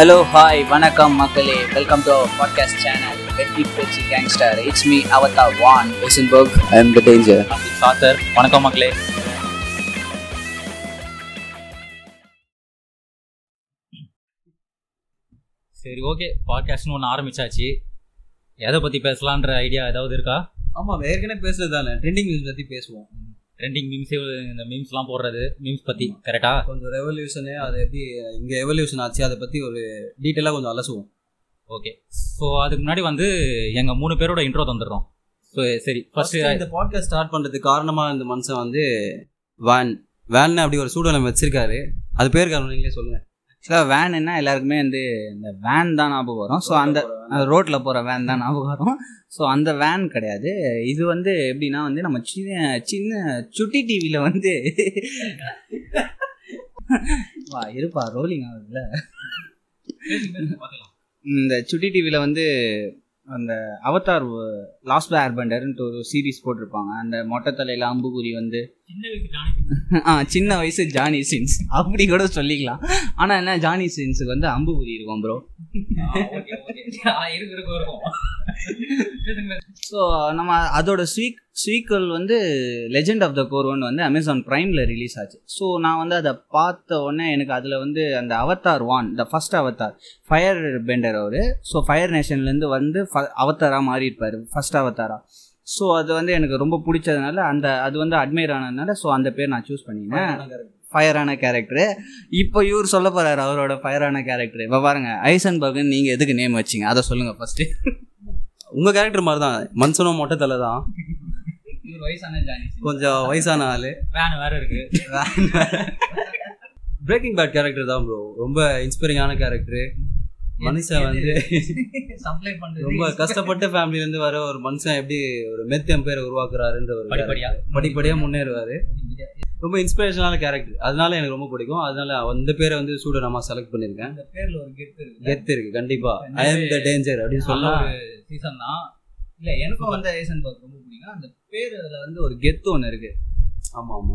Hello hi வணக்கம் மக்களே. Welcome to our podcast channel Vetti Pechu gangster it's me Awadhe van I am the danger சாத்தர் வணக்கம் மக்களே. சரி okay பாட்காஸ்ட்னு ஒன்று ஆரம்பிச்சாச்சு. எதை பற்றி பேசலான்ற ஐடியா ஏதாவது இருக்கா? ஆமாம் ஏற்கனவே பேசுறது தானே ட்ரெண்டிங் நியூஸ் பற்றி பேசுவோம். ட்ரெண்டிங் மீம்ஸே இந்த மீம்ஸ்லாம் போடுறது மீம்ஸ் பற்றி கரெக்டா கொஞ்சம் ரெவல்யூஷனு அது எப்படி இங்கே எவல்யூஷன் ஆச்சு அதை பற்றி ஒரு டீட்டெயிலாக கொஞ்சம் அலசுவோம். ஓகே ஸோ அதுக்கு முன்னாடி வந்து எங்கள் மூணு பேரோட இன்ட்ரோ தந்துடுறோம். ஸோ சரி ஃபர்ஸ்ட் இந்த பாட்காஸ்ட் ஸ்டார்ட் பண்ணுறதுக்கு காரணமாக இந்த மனுஷன் வந்து வேன் வேன் அப்படி ஒரு சூழலை வச்சிருக்காரு. அது பேர் காரணம் நீங்களே சொல்லுங்கள் ஆக்சுவலாக வேனுன்னா எல்லாருக்குமே வந்து இந்த வேன் தான் ஞாபகம் வரும். ஸோ அந்த ரோட்டில் போகிற வேன் தான் ஞாபகம் வரும். ஸோ அந்த வேன் கிடையாது. இது வந்து எப்படின்னா வந்து நம்ம சின்ன சின்ன சுட்டி டிவியில் வந்து வா இருப்பா ரோலிங் ஆகுதுல்ல? இந்த சுட்டி டிவியில் வந்து அந்த அவதார் லாஸ்ட் ஏர்பண்டர்ன்ட்டு ஒரு சீரிஸ் போட்டிருப்பாங்க. அந்த மொட்டை தலையில் அம்புகுரி வந்து ஆ சின்ன வயசு ஜானி சின்ஸ் அப்படி கூட சொல்லிக்கலாம். ஆனால் என்ன ஜானி சின்ஸுக்கு வந்து அம்புகுரி இருக்கும் ப்ரோ ஸோ நம்ம அதோட ஸ்வீக் ஸ்வீக்கல் வந்து லெஜெண்ட் ஆஃப் த கோர்வன் வந்து அமேசான் ப்ரைமில் ரிலீஸ் ஆச்சு. ஸோ நான் வந்து அதை பார்த்த உடனே எனக்கு அதில் வந்து அந்த Avatar van the first Avatar fire bender அவர் ஸோ ஃபயர் நேஷன்லேருந்து வந்து அவதாராக மாறி இருப்பார் ஃபஸ்ட் அவதாரா ஸோ அது வந்து எனக்கு ரொம்ப பிடிச்சதுனால அந்த அது வந்து அட்மையர் ஆனதுனால ஸோ அந்த பேர் நான் சூஸ் பண்ணினேன். ஃபயரான கேரக்டரு இப்போ இவர் சொல்ல போகிறாரு அவரோட ஃபயரான கேரக்டர் இப்போ பாருங்க ஐசன்பர்க்னு நீங்கள் எதுக்கு நேம் வச்சிங்க? அதை சொல்லுங்கள் ஃபஸ்ட்டு உங்கள் கேரக்டர் மாதிரி தான். மனுஷனும் மொட்டை தலை தான் கொஞ்சம் வயசான ஆள். வேன் வேற இருக்கு. பிரேக்கிங் பேட் கேரக்டர் தான் ப்ரோ ரொம்ப இன்ஸ்பைரிங்கான கேரக்டர் மனுஷன் வந்து சப்ளை பண்ணுறது ரொம்ப கஷ்டப்பட்ட ஃபேமிலில இருந்து வர ஒரு மனுஷன் எப்படி ஒரு மெத் எம்பையர் உருவாக்குறாருன்ற ஒரு படிப்படியா. character. படிப்படியா முன்னேறுவாரு. ரொம்ப இன்ஸ்பிரேஷனான கேரக்டர் அதனால எனக்கு ரொம்ப பிடிக்கும். அதனால அந்த பேரை வந்து சூடனமா செலக்ட் பண்ணிருக்கேன் அந்த பேர்ல ஒரு கெத்து இருக்கு. கெத்து இருக்கு கண்டிப்பா. ஐ எம் த டேஞ்சர் அப்படின்னு சொல்லலாம். சீசன் தான். இல்ல எனக்கும் வந்து ஐசன்பர்க் ரொம்ப பிடிக்கும். அந்த பேர்ல வந்து ஒரு கெத்து ஒன்று இருக்கு. ஆமா ஆமா.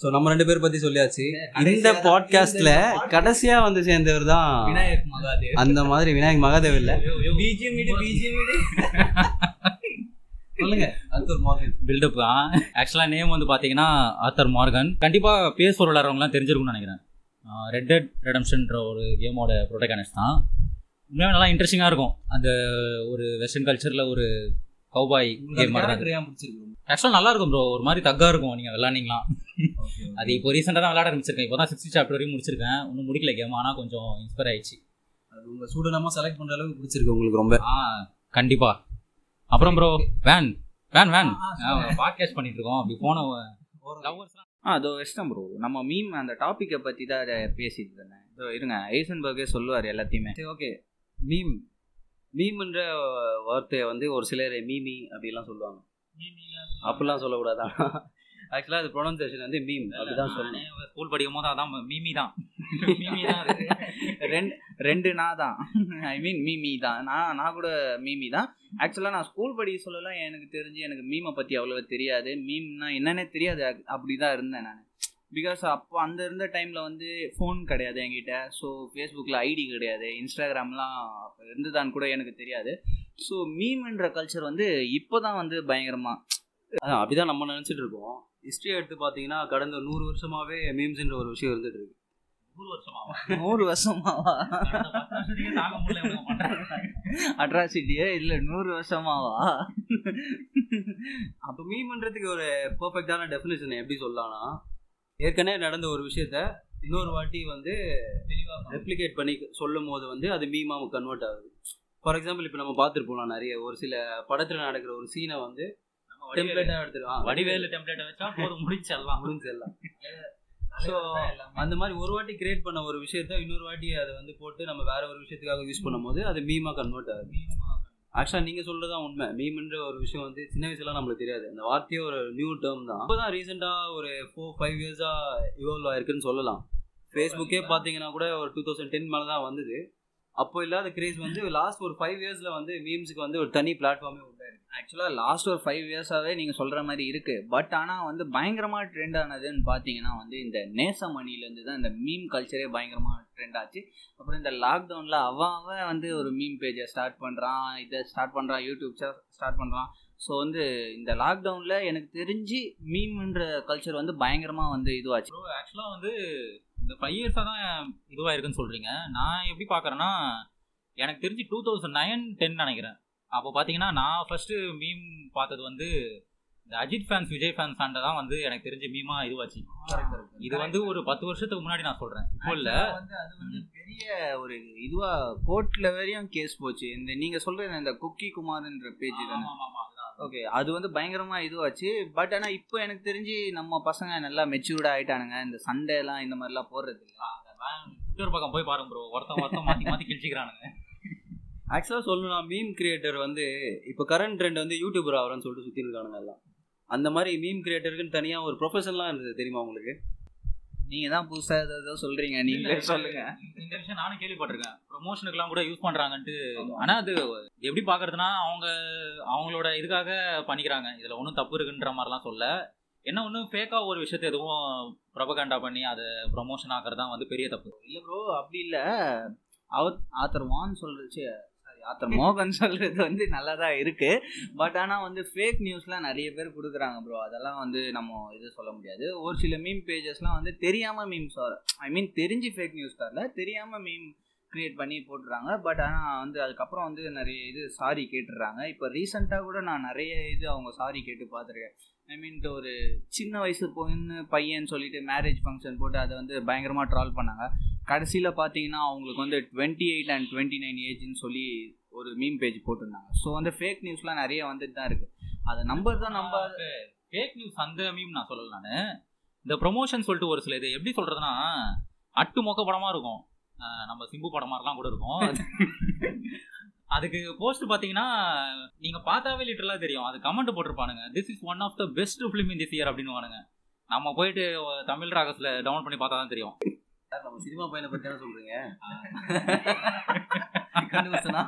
ஸோ நம்ம ரெண்டு பேர் பத்தி சொல்லியாச்சு. இந்த பாட்காஸ்ட்ல கடைசியா வந்து சேர்ந்தவர் தான் விநாயக் மகாதேவ். அந்த மாதிரி விநாயக் மகாதேவ் இல்ல. பிஜிஎம் இடு பிஜிஎம் இடு சொல்லுங்க. அடுத்த ஒரு மார்க்கெட் பில்டப் தான் ஆக்சுவலாக நேம் வந்து பார்த்தீங்கன்னா ஆத்தர் மார்கன். கண்டிப்பாக பேஸ் விளையாடுறவங்களாம் தெரிஞ்சிருக்கும்னு நினைக்கிறேன். ரெட் டெட் ரெடம்ஷன்ற ஒரு கேமோட ப்ரோட்டகானிஸ்ட் தான். உண்மையாக நல்லா இன்ட்ரெஸ்டிங்காக இருக்கும். அந்த ஒரு வெஸ்டர்ன் கல்ச்சரில் ஒரு கௌபாய் கேம் மாதிரி ஆக்சுவலாக நல்லா இருக்கும் ப்ரோ ஒரு மாதிரி தக்காக இருக்கும். நீங்கள் விளாண்டிங்களாம் அது இப்போ ரீசெண்டாக தான் விளையாட ஆரம்பிச்சிருக்கேன். இப்போ தான் சிக்ஸ்டி சாப்டர் வரையும் முடிச்சிருக்கேன். இன்னும் முடிக்கல கேம் ஆனால் கொஞ்சம் இன்ஸ்பயர் ஆயிடுச்சு. அது உங்க சூடனமா செலக்ட் பண்ற அளவுக்கு பிடிச்சிருக்கு உங்களுக்கு ரொம்ப. ஆ கண்டிப்பாக அப்புறம் ப்ரோ வேன் வேன் வேன் பாட்காஸ்ட் பண்ணிட்டு இருக்கோம் அப்படி போன லவ்வர்ஸ்லாம் ஆ அதோ இஷ்டம் ப்ரோ நம்ம மீம் அந்த டாப்பிக்கை பற்றி தான் அதை பேசிட்டு இருந்தேன். இதோ இருங்க ஐசன்பர்கே சொல்லுவார் எல்லாத்தையுமே. சரி ஓகே மீம் மீம்ன்ற வார்த்தையை வந்து ஒரு சிலர் மீமி அப்படிலாம் சொல்லுவாங்க. அப்படிலாம் சொல்லக்கூடாதா? ஆக்சுவலாக அது ப்ரொனன்சியேஷன் வந்து மீம் அப்படிதான் சொல்லணும். ஸ்கூல் படிக்கும் போது அதான் மீமி தான். மீமி தான் இருக்கு. ரெண்டு ரெண்டு நான் தான். ஐ மீன் மீமி தான். நான் நான் கூட மீமி தான். ஆக்சுவலாக நான் ஸ்கூல் படிக்க சொல்லலாம் எனக்கு தெரிஞ்சு எனக்கு மீமை பற்றி அவ்வளோவா தெரியாது. மீம்னா என்னன்னே தெரியாது. அப்படி தான் இருந்தேன் நான். பிகாஸ் அப்போ அந்த இருந்த டைமில் வந்து ஃபோன் கிடையாது என்கிட்ட. ஸோ ஃபேஸ்புக்கில் ஐடி கிடையாது. இன்ஸ்டாகிராம்லாம் அப்போ இருந்துதான்னு கூட எனக்கு தெரியாது. ஸோ மீம்ன்ற கல்ச்சர் வந்து இப்போ தான் வந்து பயங்கரமாக அப்படிதான் நம்ம நினச்சிட்டு இருக்கோம். ஹிஸ்ட்ரி எடுத்து பார்த்தீங்கன்னா கடந்த நூறு வருஷமாவே மீம்ஸ்ன்ற ஒரு விஷயம் இருந்துட்டு இருக்கு நூறு வருஷமாவா? நூறு வருஷமாவா. அட்ராசிட்டியே இல்லை நூறு வருஷமாவா அப்போ மீம்ன்றதுக்கு ஒரு பெர்ஃபெக்டான டெஃபினேஷன் எப்படி சொல்லலாம்னா ஏற்கனவே நடந்த ஒரு விஷயத்த இன்னொரு வாட்டி வந்து ரெப்ளிகேட் பண்ணி சொல்லும் போது வந்து அது மீமாக கன்வெர்ட் ஆகுது ஃபார் எக்ஸாம்பிள் இப்போ நம்ம பார்த்துருப்போம் நிறைய ஒரு சில படத்தில் நடக்கிற ஒரு சீனை வந்து டெம்ப்ளேட்டாக எடுத்துருவான் வடிவேலு டெம்ப்ளேட்டை வச்சா போதும் முடிச்சிடலாம் முடிஞ்சிடலாம் ஸோ அந்த மாதிரி ஒரு வாட்டி கிரியேட் பண்ண ஒரு விஷயத்த இன்னொரு வாட்டி அதை வந்து போட்டு நம்ம வேற ஒரு விஷயத்துக்காக யூஸ் பண்ணும்போது அது மீமாக கன்வெர்ட் ஆகுது. ஆக்சுவலாக நீங்கள் சொல்கிறது தான் உண்மை. மீம்ன்ற ஒரு விஷயம் வந்து சின்ன வயசுலாம் நம்மளுக்கு தெரியாது. அந்த வார்த்தையே ஒரு நியூ டேர்ம் தான். இப்போ தான் ரீசெண்டாக ஒரு ஃபோர் ஃபைவ் இயர்ஸாக இவால்வ் ஆயிருக்குன்னு சொல்லலாம். ஃபேஸ்புக்கே பார்த்தீங்கன்னா கூட ஒரு டூ தௌசண்ட் டென் மேலே தான் வந்தது. அப்போ இல்லாத கிரேஸ் வந்து லாஸ்ட் ஒரு ஃபைவ் இயர்ஸில் வந்து மீம்ஸுக்கு வந்து ஒரு தனி பிளாட்ஃபார்மே ஆக்சுவலாக லாஸ்ட் ஒரு ஃபைவ் இயர்ஸாகவே நீங்கள் சொல்கிற மாதிரி இருக்குது பட் ஆனால் வந்து பயங்கரமாக ட்ரெண்ட் ஆனதுன்னு பார்த்தீங்கன்னா வந்து இந்த நேசமணிலேருந்து தான் இந்த மீம் கல்ச்சரே பயங்கரமாக ட்ரெண்ட் ஆச்சு. அப்புறம் இந்த லாக்டவுனில் அவன் வந்து ஒரு மீம் பேஜை ஸ்டார்ட் பண்ணுறான் இதை ஸ்டார்ட் பண்ணுறான் யூடியூப் ஸ்டார்ட் பண்ணுறான் ஸோ வந்து இந்த லாக்டவுனில் எனக்கு தெரிஞ்சு மீம்ன்ற கல்ச்சர் வந்து பயங்கரமாக வந்து இதுவாச்சு. ஆக்சுவலாக வந்து இந்த ஃபைவ் இயர்ஸாக தான் இதுவாக இருக்குன்னு சொல்கிறீங்க நான் எப்படி பார்க்குறேன்னா எனக்கு தெரிஞ்சு டூ தௌசண்ட் நைன் டென் நினைக்கிறேன். அப்போ பார்த்தீங்கன்னா நான் ஃபஸ்ட்டு மீம் பார்த்தது வந்து இந்த அஜித் ஃபேன்ஸ் விஜய் ஃபேன்ஸ் சண்டை தான் வந்து எனக்கு தெரிஞ்சு மீமா இதுவாச்சு. இது வந்து ஒரு பத்து வருஷத்துக்கு முன்னாடி நான் சொல்கிறேன் இப்போ இல்லை. வந்து அது வந்து பெரிய ஒரு இதுவா கோர்ட்ல வரையும் கேஸ் போச்சு. இந்த நீங்க சொல்ற இந்த குக்கி குமார்ன்ற பேஜ் தானே? ஓகே அது வந்து பயங்கரமா இதுவாச்சு. பட் ஆனா இப்போ எனக்கு தெரிஞ்சு நம்ம பசங்க நல்லா மெச்சூர்டா ஆயிட்டானுங்க. இந்த சண்டே எல்லாம் இந்த மாதிரிலாம் போடுறது இல்ல. ட்விட்டர் பக்கம் போய் பாருங்க ப்ரோ ஒருத்தன் ஒருத்தன் மாற்றி மாற்றி கிழிச்சிக்கிறானுங்க. ஆக்சுவலாக சொல்லணும்னா மீம் கிரியேட்டர் வந்து இப்போ கரண்ட் ட்ரெண்ட் வந்து யூடியூபர் ஆகிறன்னு சொல்லிட்டு சுற்றி இருக்கானுங்க எல்லாம். அந்த மாதிரி மீம் கிரியேட்டருக்குன்னு தனியாக ஒரு ப்ரொஃபஷன்லாம் இருந்தது தெரியுமா உங்களுக்கு? நீங்க தான் புதுசா ஏதோ சொல்றீங்க நீங்களே சொல்லுங்க. இந்த விஷயம் நானும் கேள்விப்பட்டிருக்கேன். ப்ரொமோஷனுக்குலாம் கூட யூஸ் பண்றாங்கன்ட்டு. ஆனா அது எப்படி பாக்குறதுனா அவங்க அவங்களோட இதுக்காக பண்ணிக்கிறாங்க. இதுல ஒன்றும் தப்பு இருக்குன்ற மாதிரிலாம் சொல்ல. என்ன ஒன்று ஃபேக்காக ஒரு விஷயத்தை எதுவும் ப்ரொபகண்டா பண்ணி அதை ப்ரொமோஷன் ஆக்குறது தான் வந்து பெரிய தப்பு. இல்ல ப்ரோ அப்படி இல்ல. அவத் ஆத்தர் வான் சொல்றச்சு சாரி ஆத்தர் மோகன் சொல்கிறது வந்து நல்லா தான் இருக்குது பட் ஆனால் வந்து ஃபேக் நியூஸ்லாம் நிறைய பேர் கொடுக்குறாங்க ப்ரோ அதெல்லாம் வந்து நம்ம இது சொல்ல முடியாது. ஒரு சில மீம் பேஜஸ்லாம் வந்து தெரியாமல் மீம்ஸ் ஐ மீன் தெரிஞ்சு ஃபேக் நியூஸ் தரல தெரியாமல் மீம் க்ரியேட் பண்ணி போட்டுறாங்க. பட் ஆனால் வந்து அதுக்கப்புறம் வந்து நிறைய இது சாரி கேட்டுடுறாங்க இப்போ ரீசெண்டாக கூட நான் நிறைய இது அவங்க சாரி கேட்டு பார்த்துருக்கேன். ஐ மீன் ஒரு சின்ன வயசு பொண்ணு பையன் சொல்லிட்டு மேரேஜ் ஃபங்க்ஷன் போட்டு அதை வந்து பயங்கரமாக ட்ரால் பண்ணாங்க. கடைசியில் பார்த்தீங்கன்னா அவங்களுக்கு வந்து twenty eight and twenty nine ஏஜ்னு சொல்லி ஒரு மீம் பேஜ் போட்டிருந்தாங்க. ஸோ வந்து ஃபேக் நியூஸ்லாம் நிறைய வந்துட்டு தான் இருக்குது அதை நம்பர் தான் நம்ப ஃபேக் நியூஸ் அந்த மீம் நான் சொல்லல நான். இந்த ப்ரொமோஷன் சொல்லிட்டு ஒரு சில இது எப்படி சொல்றதுன்னா அட்டு மொக்க படமா இருக்கும். நம்ம சிம்பு படம் மாதிரிலாம் கூட இருக்கும். அதுக்கு போஸ்ட் பார்த்தீங்கன்னா நீங்க பார்த்தாவே லிட்டரலாக தெரியும். அது comment போட்டிருப்பானுங்க. This is one of the best film in this year அப்படின்னு வானுங்க நம்ம போயிட்டு தமிழ் ராகஸ்ல டவுன்லோட் பண்ணி பார்த்தா தான் தெரியும். சார் நம்ம சினிமா பையனை பற்றி தானே கண்டுபிடிச்சனா?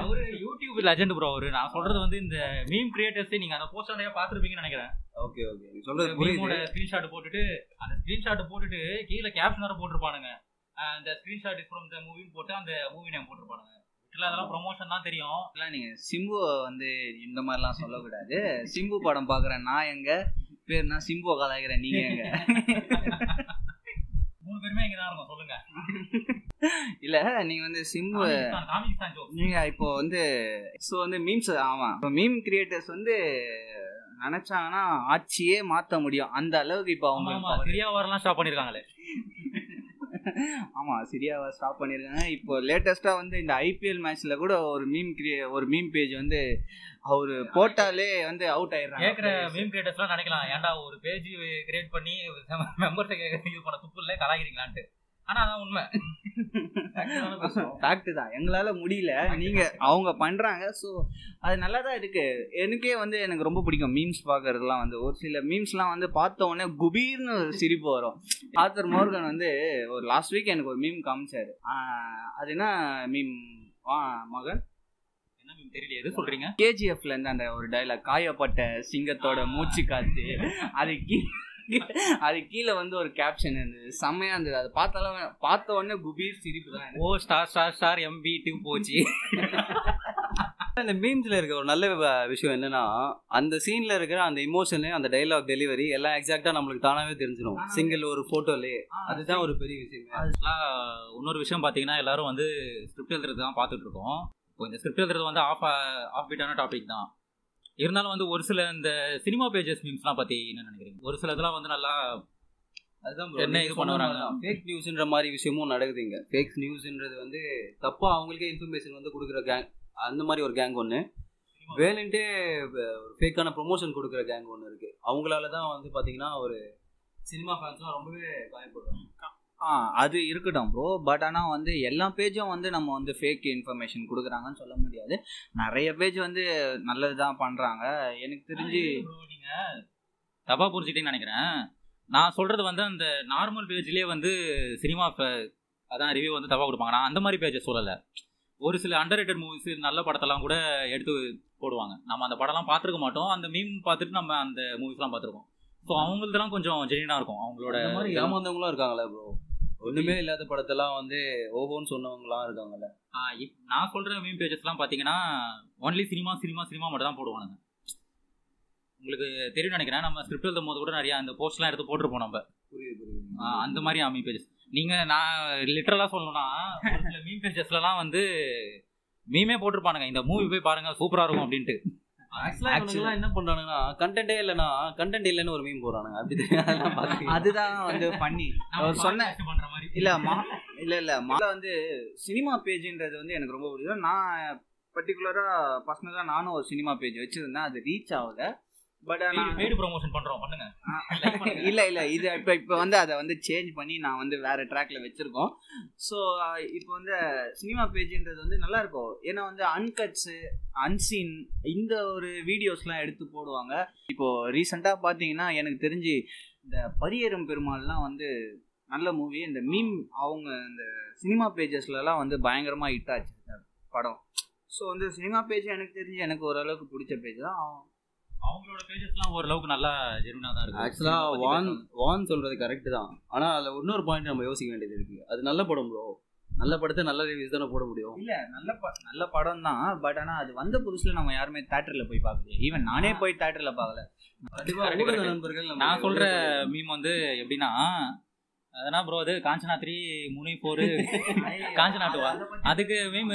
அவரு யூடியூப் லெஜெண்ட் ப்ரோ அவரு. நான் சொல்றது வந்து இந்த மீம் கிரியேட்டர்ஸ் நீங்க அந்த போஸ்ட் நிறைய நினைக்கிறேன். ஓகே ஓகே நீ சொல்கிறது மீமோட ஸ்கிரீன்ஷாட் போட்டுட்டு அந்த ஸ்கிரீன்ஷாட் போட்டுட்டு கீழே கேப்ஷன் வேற போட்டிருப்பானுங்க. அஹ் இந்த ஸ்கிரீன்ஷாட் இஸ் ஃப்ரம் த மூவின்னு போட்டு அந்த மூவி நேம் போட்டிருப்பானுங்க. ஆக்சுவலாக அதெல்லாம் ப்ரொமோஷன் தான் தெரியும். இதெல்லாம் நீங்க சிம்பு வந்து இந்த மாதிரிலாம் சொல்லக்கூடாது. சிம்பு படம் பார்க்குறேன். நான் எங்க? பேர் நான் சிம்பு கலாய்க்கிறேன். நீங்க எங்க? பேருமே இங்க தான் இருக்கும் சொல்லுங்க. இல்ல நீங்க வந்து ஜோக் நீங்க இப்போ வந்து ஸோ வந்து மீம்ஸ் ஆமா. இப்போ மீம் கிரியேட்டர்ஸ் வந்து நினைச்சாங்கன்னா ஆட்சியே மாத்த முடியும். அந்த அளவுக்கு இப்போ அவங்க சரியா வரலாம் ஸ்டாப் பண்ணிருக்காங்களே. ஆமா சரியாவா ஸ்டாப் பண்ணிருக்காங்க. இப்போ லேட்டஸ்டா வந்து இந்த ஐபிஎல் மேட்ச்ல கூட ஒரு மீம் கிரியே ஒரு மீம் பேஜ் வந்து அவரு போட்டாலே வந்து அவுட் ஆயிடுறாங்க. கேக்குற மீம் கிரியேட்டர்ஸ்லாம் நினைக்கலாம். ஏன்டா ஒரு பேஜ் கிரியேட் பண்ணி மெம்பர்ஸ் இது பண்ண துப்பு இல்லை கலாய்க்கிறீங்களான்ட்டு. ஆனா அதான் உண்மை. ஃபேக்ட் தான். எங்களால முடியல. நீங்க அவங்க பண்றாங்க. ஸோ அது நல்லா தான் இருக்கு. எனக்கே வந்து எனக்கு ரொம்ப பிடிக்கும் மீம்ஸ் பார்க்கறதுலாம் வந்து. ஒரு சில மீம்ஸ்லாம் வந்து பார்த்த உடனே குபீர்னு ஒரு சிரிப்பு வரும். ஆத்தர் மோர்கன் வந்து ஒரு லாஸ்ட் வீக் எனக்கு ஒரு மீம் காமிச்சாரு. அது என்ன மீம் மகன். என்ன மீம் தெரியல எது சொல்றீங்க? கேஜிஎஃப்ல இருந்து அந்த ஒரு டைலாக் காயப்பட்ட சிங்கத்தோட மூச்சு காத்து அது கீ அது கீழே வந்து ஒரு கேப்ஷன் இருந்தது செம்மையா இருந்தது. அது பார்த்தாலும் பார்த்த உடனே குபீர் சிரிப்பு தான் ஓ star star star MP two போச்சு. இந்த மீம்ஸ்ல இருக்க ஒரு நல்ல விஷயம் என்னன்னா அந்த சீன்ல இருக்கிற அந்த இமோஷனு அந்த டைலாக் டெலிவரி எல்லாம் எக்ஸாக்டா நம்மளுக்கு தானாவே தெரிஞ்சிடும் சிங்கிள் ஒரு போட்டோலே அதுதான் ஒரு பெரிய விஷயமே. இன்னொரு விஷயம் பார்த்தீங்கன்னா எல்லாரும் வந்து ஸ்கிரிப்ட் எழுதுறது தான் பார்த்துட்டு இருக்கோம். இப்போ இந்த ஸ்கிரிப்ட் எழுதுறது வந்து ஆஃப் ஆஃப் பீட்டான டாபிக் தான். இருந்தாலும் வந்து ஒரு சில இந்த சினிமா பேஜஸ் மீம்ஸ்லாம் பற்றி என்ன நினைக்கிறீங்க? ஒரு சில இதெல்லாம் வந்து நல்லா அதுதான் என்ன இது பண்ண வராங்க? ஃபேக் நியூஸ்ன்ற மாதிரி விஷயமும் நடக்குது இங்க ஃபேக் நியூஸ்ன்றது வந்து தப்பா அவங்களுக்கே இன்ஃபர்மேஷன் வந்து கொடுக்குற கேங் அந்த மாதிரி ஒரு கேங் ஒன்று வேணுன்ட்டே ஃபேக்கான ப்ரொமோஷன் கொடுக்குற கேங் ஒன்று இருக்கு. அவங்களால தான் வந்து பாத்தீங்கன்னா ஒரு சினிமா ஃபேன்ஸ்லாம் ரொம்பவே காயப்படுறாங்க. ஆ அது இருக்கட்டும் ப்ரோ பட் ஆனால் வந்து எல்லா பேஜும் வந்து நம்ம வந்து ஃபேக் இன்ஃபர்மேஷன் கொடுக்குறாங்கன்னு சொல்ல முடியாது. நிறைய பேஜ் வந்து நல்லது தான் பண்ணுறாங்க எனக்கு தெரிஞ்சு நீங்க தப்பா புரிஞ்சுக்கிட்டீங்கன்னு நினைக்கிறேன். நான் சொல்றது வந்து அந்த நார்மல் பேஜ்லயே வந்து சினிமா அதான் ரிவ்யூ வந்து தப்பா கொடுப்பாங்க. நான் அந்த மாதிரி பேஜை சொல்லலை. ஒரு சில அண்டர் ரேட்டட் மூவிஸ் நல்ல படத்தெல்லாம் கூட எடுத்து போடுவாங்க. நம்ம அந்த படம்லாம் பார்த்துருக்க மாட்டோம். அந்த மீம் பார்த்துட்டு நம்ம அந்த மூவிஸ்லாம் பார்த்துருக்கோம். ஸோ அவங்களதெல்லாம் கொஞ்சம் ஜெனியூனாக இருக்கும். அவங்களோட. ஏமாந்தவங்களும் இருக்காங்களே ப்ரோ ஒண்ணுமே இல்லாத படத்தெல்லாம் வந்து ஓஹோன்னு சொன்னவங்கலாம் இருக்காங்கல்ல. நான் சொல்கிற மீம் பேஜஸ்லாம் பார்த்தீங்கன்னா ஒன்லி சினிமா சினிமா சினிமா மட்டும் தான் போடுவானுங்க. உங்களுக்கு தெரியும் நினைக்கிறேன். நம்ம ஸ்கிரிப்ட் எழுதும் போது கூட நிறைய அந்த போஸ்ட்லாம் எடுத்து போட்டிருப்போம் நம்ம. புரியுது புரியுது ஆ, அந்த மாதிரி மீம் பேஜஸ் நீங்கள் நான் லிட்டரலாக சொல்லணும்னா ஒரு சில மீம் பேஜஸ்லலாம் வந்து மீமே போட்டிருப்பானுங்க. இந்த மூவி போய் பாருங்க சூப்பராக இருக்கும் அப்படின்ட்டு. ஆக்சுவலா இவனுங்கெல்லாம் என்ன பண்றானுங்கன்னா கண்டென்ட்டே இல்லைன்னா கண்டென்ட் இல்லைன்னு ஒரு மீன் போறானுங்க அப்படி அதுதான் வந்து பண்ணி அவர் சொன்ன பண்ணுற மாதிரி. இல்ல மா இல்ல இல்ல. மால வந்து சினிமா பேஜ்ன்றது வந்து எனக்கு ரொம்ப பிடிக்கும். நான் பர்டிகுலரா பர்சனலா நானும் ஒரு சினிமா பேஜ் வச்சிருந்தேன். அது ரீச் ஆகல. பட் ஆனா பெய்டு ப்ரொமோஷன் பண்ணுறோம் பண்ணுங்க. இல்ல இல்ல இது இப்போ இப்போ வந்து அதை வந்து சேஞ்ச் பண்ணி நான் வந்து வேற ட்ராக்ல வச்சிருக்கோம். ஸோ இப்போ வந்து சினிமா பேஜ்ன்றது வந்து நல்லா இருக்கும். ஏன்னா வந்து அன்கட்ஸு அன்சீன் இந்த ஒரு வீடியோஸ்லாம் எடுத்து போடுவாங்க. இப்போ ரீசெண்டாக பார்த்தீங்கன்னா எனக்கு தெரிஞ்சு இந்த பரியேறும் பெருமாள்லாம் வந்து நல்ல மூவி இந்த மீம் அவங்க இந்த சினிமா பேஜஸ்லலாம் வந்து பயங்கரமாக ஹிட் ஆச்சு படம். ஸோ வந்து சினிமா பேஜ் எனக்கு தெரிஞ்சு எனக்கு ஓரளவுக்கு பிடிச்ச பேஜ் தான். அவங்களோட பேஜஸ்லாம் ஓரளவுக்கு நல்லா ஜெனுவனாக தான் இருக்கு. ஆக்சுவலா வான் வான் சொல்றது கரெக்ட் தான். ஆனா அதுல இன்னொரு பாயிண்ட் நம்ம யோசிக்க வேண்டியது இருக்கு. அது நல்ல படம் ப்ரோ நல்ல படத்தை நல்ல ரிவ்யூஸ் தானே போட முடியும். இல்ல நல்ல ப- நல்ல படம் தான். பட் ஆனா அது வந்த புதுசுல நம்ம யாருமே தியேட்டர்ல போய் பார்க்கல ஈவன் நானே போய் தியேட்டர்ல பார்க்கல. கண்டிப்பா correct, ஊடக correct. நண்பர்கள் நான் சொல்ற மீம் வந்து எப்படின்னா அதனா ப்ரோ அது காஞ்சனா த்ரீ முனி ஃபோரு காஞ்சனா டூவா அதுக்கு meme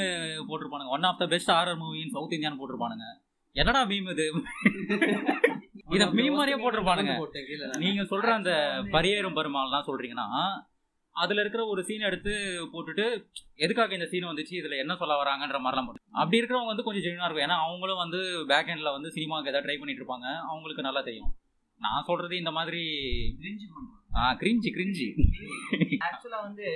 போட்டிருப்பானுங்க. One of the best horror movie in South இந்தியான்னு போட்டிருப்பானுங்க. என்னடா மீம் இது? இத மீம் மாதிரியே போட்டிருப்பானுங்க. நீங்க சொல்ற அந்த பரியேறும் பெருமாள்லாம் சொல்றீங்கன்னா அதுல இருக்கிற ஒரு சீன் எடுத்து போட்டுட்டு எதுக்காக இந்த சீன் வந்துச்சு இதுல என்ன சொல்ல வராங்கன்ற மாதிரிலாம் போட்டு. அப்படி இருக்கிறவங்க வந்து கொஞ்சம் ஜெனியூனா இருக்கும். ஏன்னா அவங்களும் வந்து பேக் எண்ட்ல வந்து சினிமாவுக்கு ஏதாவது ட்ரை பண்ணிட்டு இருப்பாங்க. அவங்களுக்கு நல்லா தெரியும். நான் சொல்றது இந்த மாதிரி ஆ கிரிஞ்சி கிரிஞ்சி ஆக்சுவலா வந்து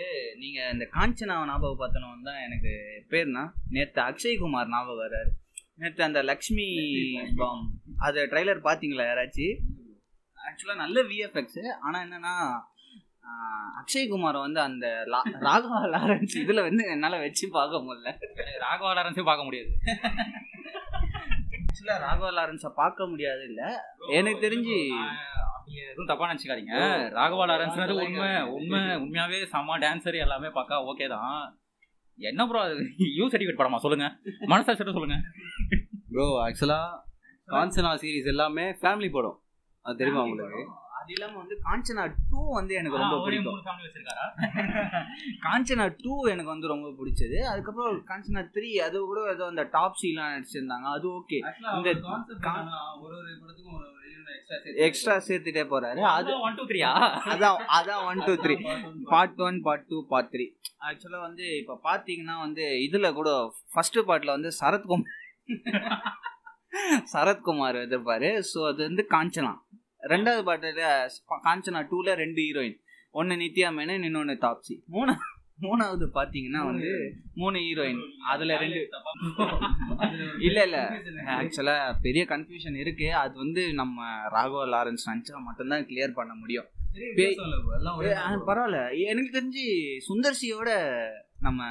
நீங்க இந்த காஞ்சனா ஞாபகம் பார்த்தனும் தான் எனக்கு பேர்னா நேத்து அக்ஷய்குமார் ஞாபகம் வர்றாரு. நேத்து அந்த லக்ஷ்மி பாம் அது ட்ரைலர் பாத்தீங்களா யாராச்சும் ஆக்சுவலா நல்ல விஎஃப்எக்ஸ் ஆனா என்னன்னா அக்ஷய்குமாரை வந்து அந்த ராகவா லாரன்ஸ் இதுல வந்து என்னால வச்சு பார்க்க முடியல. ராகவா லாரன்ஸே பார்க்க முடியாது. ஆக்சுவலா ராகவா லாரன்ஸை பார்க்க முடியாது இல்ல. எனக்கு தெரிஞ்சு எதுவும் தப்பா நினைச்சுக்காதீங்க. ராகவா லாரன்ஸ்ன்றது உண்மை உண்மை உண்மையாவே செம்ம டான்சர் எல்லாமே பக்கா ஓகே தான். என்ன ப்ரோ யூ சர்டிஃபிகேட் படமா? சொல்லுங்க. மனசாட்சியோட சொல்லுங்க. ப்ரோ ஆக்சுவலா காஞ்சனா சீரிஸ் எல்லாமே ஃபேமிலி படம். அது தெரியுமா உங்களுக்கு? அது இல்லாம வந்து காஞ்சனா டூ வந்து எனக்கு ரொம்ப பிடிக்கும். காஞ்சனா டூ எனக்கு வந்து ரொம்ப பிடிச்சது. அதுக்கப்புறம் காஞ்சனா த்ரீ அது கூட ஏதோ அந்த டாப் சீலாம் நடிச்சிருந்தாங்க. அது ஓகே இந்த ஒரு ஒரு படத்துக்கும் ஒரு எக்ஸ்ட்ரா சேர்த்துட்டே போறாரு. அது ஒன் டூ த்ரீயா அதான் அதான் one two three part one part two part three ஆக்சுவலாக வந்து இப்போ பார்த்தீங்கன்னா வந்து இதில் கூட ஃபர்ஸ்ட் பார்ட்டில் வந்து சரத்குமார் சரத்குமார் எதிர்ப்பாரு ஸோ அது வந்து காஞ்சனா. ரெண்டாவது பாட்டில் காஞ்சனா டூவில் ரெண்டு ஹீரோயின் ஒன்று நித்யா மேனன் இன்னொன்று தாப்சி. மூணு மூணாவது பார்த்தீங்கன்னா வந்து மூணு ஹீரோயின் அதில் ரெண்டு இல்ல இல்ல. ஆக்சுவலா பெரிய கன்ஃபியூஷன் இருக்கு. அது வந்து நம்ம ராகவா லாரன்ஸ் நினச்சா மட்டும்தான் கிளியர் பண்ண முடியும். பரவாயில்ல. எனக்கு தெரிஞ்சு சுந்தர்சியோட நம்ம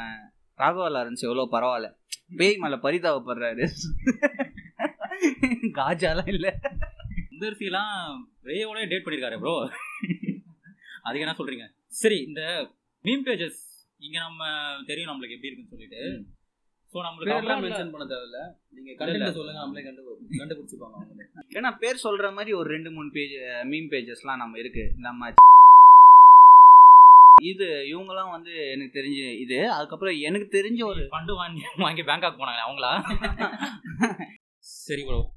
ராகவா லாரன்ஸ் எவ்வளோ பரவாயில்ல. பேய் மேல பரிதாபப்படுறாரு. காஜாலாம் இல்ல. சுந்தர்சிலாம் ரேயோட டேட் பண்ணிருக்காரு ப்ரோ அதுக்கு என்ன சொல்றீங்க? சரி இந்த மீம் பேஜஸ் இங்க நம்ம தெரியும் நம்மளுக்கு எப்படி இருக்குன்னு சொல்லிட்டு. ஸோ நம்மளுக்கு ல- மென்ஷன் பண்ண தேவையில்ல. நீங்க. கண்டென்ட் சொல்லுங்க நம்மளே கண்டு கண்டுபிடிச்சுப்பாங்க அவங்களே. ஏன்னா பேர் சொல்ற மாதிரி ஒரு ரெண்டு மூணு பேஜ் மீம் பேஜஸ்லாம் நம்ம இருக்கு. நம்ம இது இவங்கலாம் வந்து எனக்கு தெரிஞ்ச இது. அதுக்கப்புறம் எனக்கு தெரிஞ்ச ஒரு ஃபண்டு வாங்கி வாங்கி பேங்காக் போனாங்களே அவங்களா? சரி ப்ரோ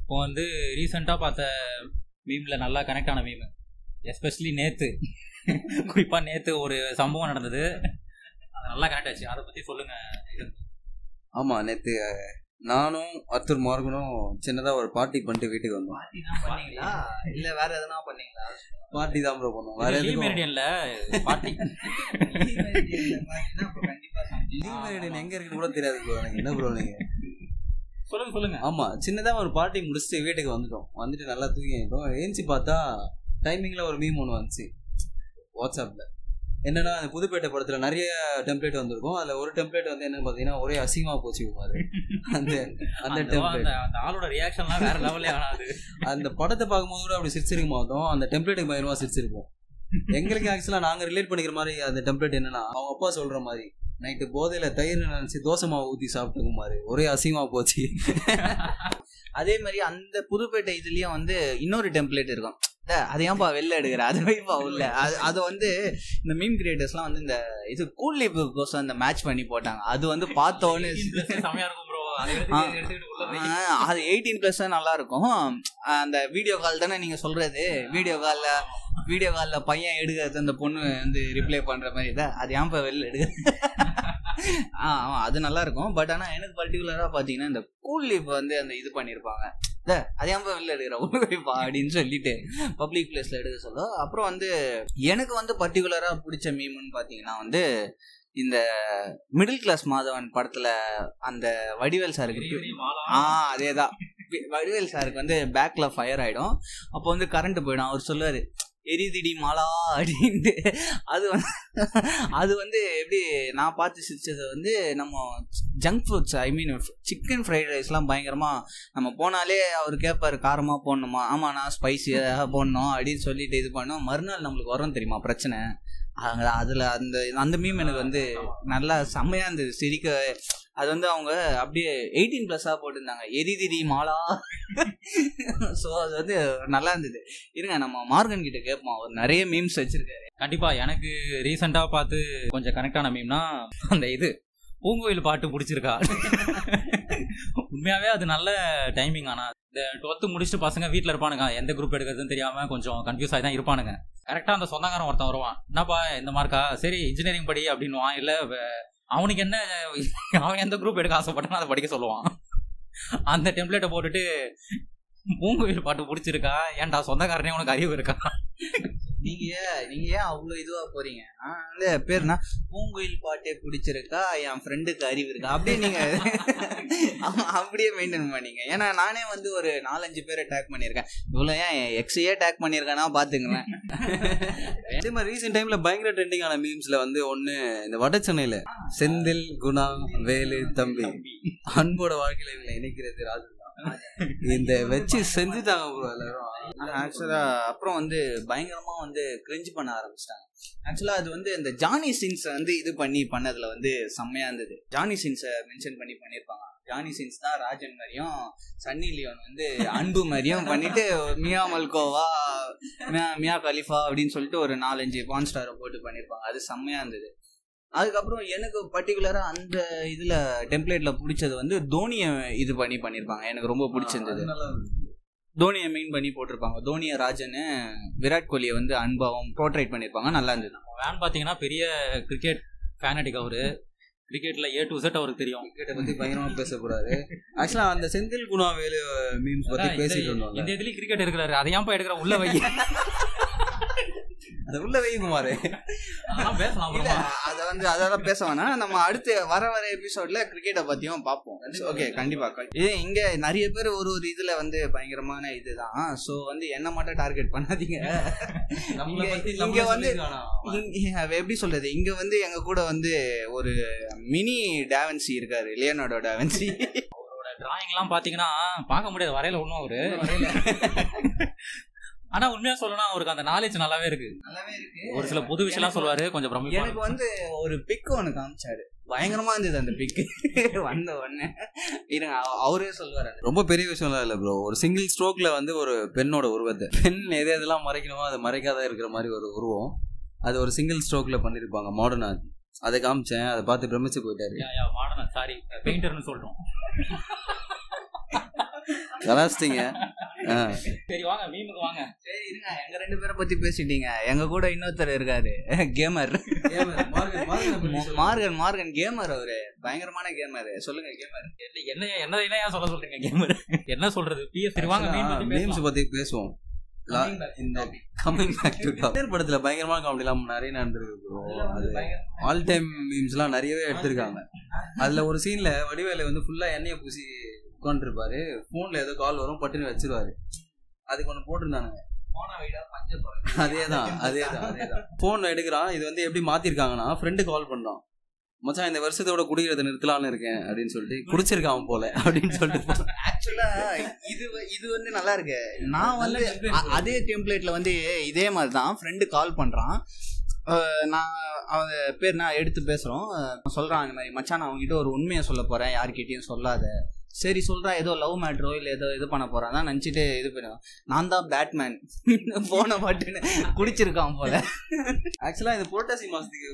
இப்போ வந்து ரீசெண்டாக பார்த்த மீமில் நல்லா கனெக்ட் ஆன மீம் எஸ்பெஷலி நேத்து. குறிப்பாக நேத்து ஒரு சம்பவம் நடந்தது. அது நல்லா கனெக்ட் ஆச்சு. அதை பற்றி சொல்லுங்க ஆமா நேத்து நானும் அத்தூர் மார்கனும் சின்னதா ஒரு பார்ட்டி பண்ணிட்டு வீட்டுக்கு வந்தோம். பண்ணீங்களா? இல்ல வேற எதனா பண்ணீங்களா? பார்ட்டி தான் ப்ரோ பண்ணோம். வேற எதுவும் மெரிடியன்ல பார்ட்டி மெரிடியன் எங்க இருக்குன்னு கூட தெரியாது ப்ரோ எனக்கு என்ன ப்ரோ நீங்க? சொல்லுங்க சொல்லுங்க. ஆமா சின்னதா ஒரு பார்ட்டி முடிச்சுட்டு வீட்டுக்கு வந்துட்டோம். வந்துட்டு நல்லா தூங்கிட்டோம். ஏஞ்சி பார்த்தா டைமிங்ல ஒரு மீம் ஒன்று வந்துச்சு. வாட்ஸ்அப்ல என்னன்னா அந்த புதுப்பேட்டை படத்துல நிறைய டெம்ப்ளேட் வந்திருக்கும். அதுல ஒரு டெம்ப்ளேட் வந்து என்ன பாத்தீங்கன்னா ஒரே அசிங்கமா போச்சு அந்த அந்த டெம்ப்ளேட் அந்த- ஆளோட ரியாக்ஷன்லாம் வேற லெவல்லே ஆனாது அந்த படத்தை பார்க்கும்போது கூட அப்படி சிரிச்சிருக்க மாட்டோம். அந்த டெம்ப்ளேட்டுக்கு பயங்கரமா சிரிச்சிருப்போம். எங்களுக்கு ஆக்சுவலா நாங்க ரிலேட் பண்ணிக்கிற மாதிரி அந்த டெம்ப்ளேட் என்னன்னா அவங்க அப்பா சொல்ற மாதிரி நைட்டு போதையில தயிர் நினைச்சு தோசை மாவு ஊத்தி சாப்பிட்டு மாதிரி ஒரே அசிங்கமா போச்சு. அதே மாதிரி அந்த புதுப்பேட்டை இதுலயும் வந்து இன்னொரு டெம்ப்ளேட் இருக்கும். அது ஏன்பா வெளில எடுக்கிற? அது வைப்பா உள்ள? அது அது வந்து இந்த மீம் கிரியேட்டர்ஸ்லாம் வந்து இந்த இது கூல் கோசம் இந்த மேட்ச் பண்ணி போட்டாங்க. அது வந்து பார்த்த உடனே செமையா இருக்கும் ப்ரோ அதை எயிட்டீன் ப்ளஸ் நல்லா இருக்கும். அந்த வீடியோ கால் தானே நீங்க சொல்றது? வீடியோ கால்ல வீடியோ கால்ல பையன் எடுக்கிறது அந்த பொண்ணு வந்து ரிப்ளை பண்ற மாதிரி. தான் அது ஏன்பா வெளில எடுக்க ஆ ஆமா, அது நல்லா இருக்கும். பட் ஆனா எனக்கு பர்டிகுலரா பாத்தீங்கன்னா இந்த கூல் லீப் வந்து அந்த இது பண்ணிருப்பாங்க. "டே, அது ஏன்பா வெளில எடுக்கிற? உள்ள வைப்பா அப்படின்னு சொல்லிட்டு பப்ளிக் பிளேஸ்ல எடுக்க சொல்ல அப்புறம் வந்து எனக்கு வந்து பர்டிகுலரா பிடிச்ச மீம்னு பாத்தீங்கன்னா வந்து இந்த மிடில் கிளாஸ் மாதவன் படத்துல அந்த வடிவேல் சாருக்கு. ஆ அதேதான். வடிவேல் சாருக்கு வந்து பேக்ல ஃபயர் ஆயிடும். அப்போ வந்து கரண்ட் போயிடும். அவர் சொல்லுவாரு எரிதிடி மாலா அப்படின்ட்டு. அது வந்து அது வந்து எப்படி நான் பார்த்து சிரிச்சது வந்து நம்ம junk foods I mean chicken fried ரைஸ்லாம் பயங்கரமாக நம்ம போனாலே அவர் கேட்பாரு காரமாக போடணுமா? ஆமாம் நான் ஸ்பைசியாக போடணும் அப்படின்னு சொல்லிட்டு இது பண்ணோம் மறுநாள் நம்மளுக்கு வரும் தெரியுமா? பிரச்சனை. அதில் அந்த அந்த மீம் எனக்கு வந்து நல்லா செம்மையாக இருந்தது. சிரிக்க அது வந்து அவங்க அப்படியே எயிட்டீன் ப்ளஸ்ஸாக போட்டிருந்தாங்க. எரிதிரி மாலா. ஸோ அது வந்து நல்லா இருந்தது. இருங்க நம்ம மார்கன் கிட்ட கேட்போம். அவர் நிறைய மீம்ஸ் வச்சிருக்காரு. கண்டிப்பா எனக்கு ரீசெண்டாக பார்த்து கொஞ்சம் கனெக்ட் ஆன மீம்னா அந்த இது பூங்கோயில் பாட்டு பிடிச்சிருக்கா? உண்மையாவே அது நல்ல டைமிங் ஆனா. இந்த டுவெல்த்து முடிச்சுட்டு பசங்க வீட்டில் இருப்பானுங்க. எந்த குரூப் எடுக்கிறதுன்னு தெரியாமல் கொஞ்சம் கன்ஃபியூஸ் ஆகி தான் இருப்பானுங்க கரெக்டாக அந்த சொந்தக்காரன் ஒருத்தன் வருவான். என்னப்பா இந்த மார்க்கா? சரி இன்ஜினியரிங் படி அப்படின்னுவான் இல்லை அவனுக்கு என்ன அவன் எந்த குரூப் எடுக்க ஆசைப்பட்டானோ அதை படிக்க சொல்லுவான். அந்த டெம்ப்ளேட்டை போட்டுட்டு பூங்கோயில் பாட்டு பிடிச்சிருக்கா? ஏன்டா சொந்தக்காரனே உனக்கு அறிவு இருக்கா? நீங்க ஏன் நீங்க ஏன் அவ்வளோ இதுவா போறீங்க? வந்து பேருனா பூங்குயில் பாட்டே பிடிச்சிருக்கா என் ஃப்ரெண்டுக்கு அறிவு இருக்கா? அப்படியே நீங்க அப்படியே மெயின்டைன் பண்ணீங்க. ஏன்னா நானே வந்து ஒரு நாலஞ்சு பேரை டேக் பண்ணியிருக்கேன். இவ்வளோ ஏன் எக்ஸையே டேக் பண்ணியிருக்கேன்னா பாத்துங்களேன் அதே மாதிரி ரீசெண்ட் டைம்ல பயங்கர ட்ரெண்டிங் ஆன மீம்ஸ்ல வந்து ஒண்ணு இந்த வட சென்னையில செந்தில் குணா வேலு தம்பி. அன்போட வாழ்க்கையில இவங்களை இணைக்கிறது ராஜு இந்த வச்சு செஞ்சுட்டாங்க ப்ரோ எல்லாரும். ஆக்சுவலா அப்புறம் வந்து பயங்கரமா வந்து கிரிஞ்சு பண்ண ஆரம்பிச்சிட்டாங்க. ஆக்சுவலா அது வந்து இந்த ஜானி சின்ஸ் வந்து இது பண்ணி பண்ணதுல வந்து செம்மையா இருந்தது. ஜானி சின்ஸை மென்ஷன் பண்ணி பண்ணியிருப்பாங்க ஜானி சின்ஸ் தான் ராஜன் மாதிரியும் சன்னி லியோன் வந்து அன்பு மாதிரியும் பண்ணிட்டு மியா மல்கோவா மியா மியா கலிஃபா அப்படின்னு சொல்லிட்டு ஒரு நாலஞ்சு பான் ஸ்டாரை போட்டு பண்ணியிருப்பாங்க அது செம்மையா இருந்தது. அதுக்கப்புறம் எனக்கு பர்டிகுலராக அந்த இதில் டெம்ப்ளேட்டில் பிடிச்சது வந்து தோனியை இது பண்ணி பண்ணியிருப்பாங்க எனக்கு ரொம்ப பிடிச்சிருந்தது. தோனியை மெயின் பண்ணி போட்டிருப்பாங்க. தோனியை ராஜன்னு விராட் கோலியை வந்து அன்பாவும் போர்ட்ரேட் பண்ணியிருப்பாங்க நல்லா இருந்தது. வேன் பார்த்தீங்கன்னா பெரிய கிரிக்கெட் ஃபேனடிக் அவரு. கிரிக்கெட்ல ஏ டு செட் அவருக்கு தெரியும். கிரிக்கெட்டை பத்தி பயங்கரமா பேச போறாரு ஆக்சுவலா அந்த செந்தில் குணா வேலு மீம்ஸ் பத்தி பேசிட்டு இருந்தோம்ல. இந்த இதுலயும் கிரிக்கெட் இருக்கிறாரு. அதை ஏன்ப்பா எடுக்கிற? உள்ள வை. அது உள்ள வை குமாரு. அதெல்லாம் பேசலாம் இல்ல அப்புறமா. அதை வந்து அதெல்லாம் பேச வேணாம். நம்ம அடுத்து வர வர எபிசோட்ல கிரிக்கெட்டை பத்தியும் பார்ப்போம். ஓகே கண்டிப்பா இது இங்க நிறைய பேர் ஒரு ஒரு இதுல வந்து பயங்கரமான இதுதான். சோ வந்து என்ன மட்டும் டார்கெட் பண்ணாதீங்க. இங்க- வந்து- எப்படி சொல்றது? இங்க வந்து எங்க கூட வந்து ஒரு மினி டாவன்சி இருக்காரு. லியோனோட டாவன்சி டிராயிங் எல்லாம் பாத்தீங்கன்னா பார்க்க முடியாது. வரையில ஒன்றும் அவரு. ஆனா உண்மையா சொல்லணும்னா அவருக்கு அந்த நாலேஜ் நல்லாவே இருக்கு. நல்லாவே இருக்கு. ஒரு சில புது விஷயம்லாம் சொல்லுவாரு கொஞ்சம் பிரமிப்பா எனக்கு வந்து ஒரு பிக் ஒன்று காமிச்சாரு. பயங்கரமா இருந்தது அந்த பிக் வந்த உடனே. இருங்க அவ- அவரே சொல்லுவாரு. ரொம்ப பெரிய விஷயம்லாம் இல்லை ப்ரோ ஒரு சிங்கிள் ஸ்ட்ரோக்ல வந்து ஒரு பெண்ணோட உருவத்தை. பெண் எது எதெல்லாம் மறைக்கணுமோ அதை மறைக்காத இருக்கிற மாதிரி ஒரு உருவம். அது ஒரு சிங்கிள் ஸ்ட்ரோக்ல பண்ணிருப்பாங்க மாடர்னா அதை காமிச்சேன் அதை பார்த்து பிரமிச்சு போயிட்டாரு. மாடர்ன் சாரி பெயிண்டர்னு சொல்றோம். கலாச்சிட்டீங்க. சரி வாங்க மீமுக்கு வாங்க. சரி இருங்க எங்க ரெண்டு பேரை பத்தி பேசிட்டீங்க. எங்க கூட இன்னொருத்தர் இருக்காரு. கேமர். மார்கன் மார்கன் கேமர் அவரு. பயங்கரமான கேமர். சொல்லுங்க கேமர். என்ன என்ன என்ன ஏன் சொல்ல சொல்றீங்க கேமர்? என்ன சொல்றது? பிஎஸ் சரி வாங்க மீம்ஸ். பத்தி பேசுவோம். இந்த கம்மிங் பேக் டு படத்துல பயங்கரமான காமெடிலாம் நிறைய நடந்திருக்கு ஆல் டைம் மீம்ஸ்லாம் நிறையவே எடுத்திருக்காங்க. அதுல ஒரு சீன்ல வடிவேலு வந்து ஃபுல்லா எண்ணெயை பூசி உட்காந்துருப்பாரு ஃபோன்ல ஏதோ கால் வரும் பட்டுன்னு வச்சிருவாரு. அதுக்கு ஒன்று போட்டிருந்தானுங்க. போன வீடா பஞ்ச அதேதான் அதேதான் அதேதான். ஃபோன் எடுக்கிறான் இது வந்து எப்படி மாத்திருக்காங்கன்னா ஃப்ரெண்டு கால் பண்றான். மச்சான் இந்த வருஷத்தோட குடிக்கிறத நிறுத்தலாம்னு இருக்கேன் அப்படின்னு சொல்லிட்டு குடிச்சிருக்கான் போல அப்படின்னு சொல்லிட்டு. ஆக்சுவலா இது இது வந்து நல்லா இருக்கு. நான் வந்து அதே டெம்ப்ளேட்ல வந்து இதே மாதிரி தான் ஃப்ரெண்டு கால் பண்றான் நான் அவன் பேர் நான் எடுத்து பேசுறோம். அஹ் சொல்றான் இந்த மாதிரி மச்சான் நான் அவங்ககிட்ட ஒரு உண்மையை சொல்ல போறேன் யார்கிட்டயும் சொல்லாத. சரி சொல்றா ஏதோ லவ் மேட்ரோ இல்ல ஏதோ இது பண்ண போறான் நினச்சிட்டு இது பண்ணுவான் நான் தான் பேட்மேன் போன மாட்டேன்னு குடிச்சிருக்கான் போல. ஆக்சுவலா இந்த புரட்டாசி மாசத்துக்கு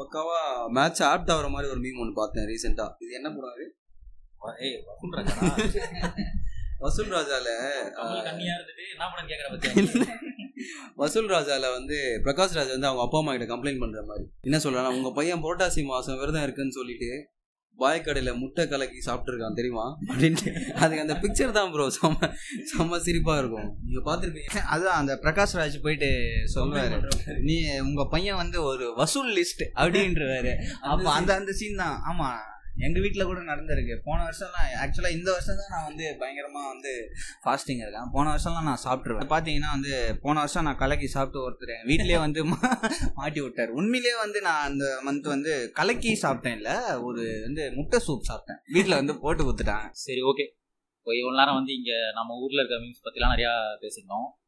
பக்காவா மேட்ச் ஆப்ட் ஆகிற மாதிரி ஒரு மீம் ஒன்று பார்த்தேன் ரீசெண்டா இது என்ன அது? ஏய் வசூல் ராஜால வசூல் ராஜால வந்து பிரகாஷ் ராஜ் வந்து அவங்க அப்பா அம்மா கிட்ட கம்ப்ளைண்ட் பண்ற மாதிரி. என்ன சொல்றாங்க உங்க பையன் புரட்டாசி மாசம் விரதம் இருக்குன்னு சொல்லிட்டு பாய்க்கடையில முட்டை கலக்கி சாப்பிட்டுருக்கான் தெரியுமா? அப்படின்ட்டு. அதுக்கு அந்த பிக்சர் தான் ப்ரோ செம்ம செம்ம சிரிப்பா இருக்கும். நீங்க பாத்துருப்பீங்க அதுதான் அந்த பிரகாஷ் ராஜ் போயிட்டு சொல்லுவாரு நீ உங்க பையன் வந்து ஒரு வசூல் லிஸ்ட் அப்படின்றவாரு. அப்ப அந்த அந்த சீன் தான். ஆமா. எங்க வீட்டில் கூட நடந்திருக்கு. போன வருஷம்லாம் ஆக்சுவலாக இந்த வருஷம் தான் நான் வந்து பயங்கரமாக வந்து ஃபாஸ்டிங் இருக்கேன். போன வருஷம்லாம் நான் சாப்பிட்ருவேன் பார்த்தீங்கன்னா வந்து போன வருஷம் நான் கலக்கி சாப்பிட்டு ஒருத்தர் எங்க வந்து மா- மாட்டி விட்டார். உண்மையிலேயே வந்து நான் அந்த மந்த் வந்து கலக்கி சாப்பிட்டேன் இல்லை ஒரு வந்து முட்டை சூப் சாப்பிட்டேன். வீட்டில் வந்து போட்டு கொடுத்துட்டாங்க. சரி ஓகே இப்போ இவ்வளோ நேரம் வந்து இங்கே நம்ம ஊரில் இருக்க மீன்ஸ் பற்றிலாம் நிறையா பேசியிருந்தோம்.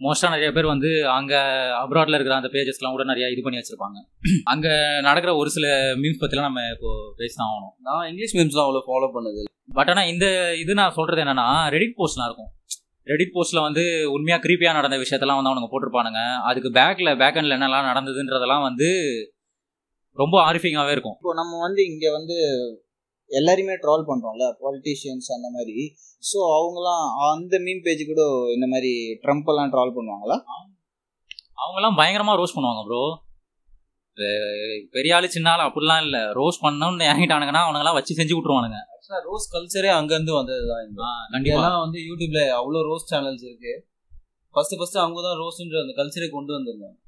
மோஸ்ட்டாக நிறைய பேர் வந்து அங்கே அப்ராடில் இருக்கிற அந்த பேஜஸ்லாம் கூட நிறையா இது பண்ணி வச்சுருப்பாங்க. அங்கே நடக்கிற ஒரு சில மீம்ஸ் பற்றிலாம் நம்ம இப்போ பேசிதான் ஆகணும். நான் இங்கிலீஷ் மீம்ஸ்லாம் அவ்வளோ ஃபாலோ பண்ணது. பட் ஆனால் இந்த இது நான் சொல்கிறது என்னன்னா ரெடிட் போஸ்ட்லாம் இருக்கும். ரெடிட் போஸ்ட்டில் வந்து உண்மையாக க்ரீப்பியாக நடந்த விஷயத்தெல்லாம் வந்து அவனுங்க போட்டிருப்பானுங்க. அதுக்கு பேக்கில் பேக் எண்டில் என்னெல்லாம் நடந்ததுன்றதெல்லாம் வந்து ரொம்ப ஆரிஃபிங்காகவே இருக்கும். இப்போ நம்ம வந்து இங்க வந்து எல்லாரையுமே ட்ரால் பண்றோம்ல பாலிட்டிஷியன்ஸ் அந்த மாதிரி. ஸோ அவங்கலாம் அந்த மீன் பேஜ் கூட இந்த மாதிரி ட்ரம்ப் எல்லாம் ட்ரால் பண்ணுவாங்களா? அவங்கெல்லாம் பயங்கரமாக ரோஸ் பண்ணுவாங்க ப்ரோ பெரிய ஆளு சின்ன ஆளு அப்படிலாம் இல்லை. ரோஸ் பண்ணணும்னு இறங்கிட்டானுங்கன்னா அவனுங்கெல்லாம் வச்சு செஞ்சு விட்ருவானுங்க ஆக்சுவலா ரோஸ் கல்ச்சரே அங்கேருந்து வந்தது தான் கண்டிப்பாக வந்து யூடியூப்ல அவ்வளோ ரோஸ் சேனல்ஸ் இருக்கு. ஃபர்ஸ்ட் ஃபர்ஸ்ட் அவங்க தான் ரோஸ்ன்ற அந்த கல்ச்சரை கொண்டு வந்திருந்தாங்க.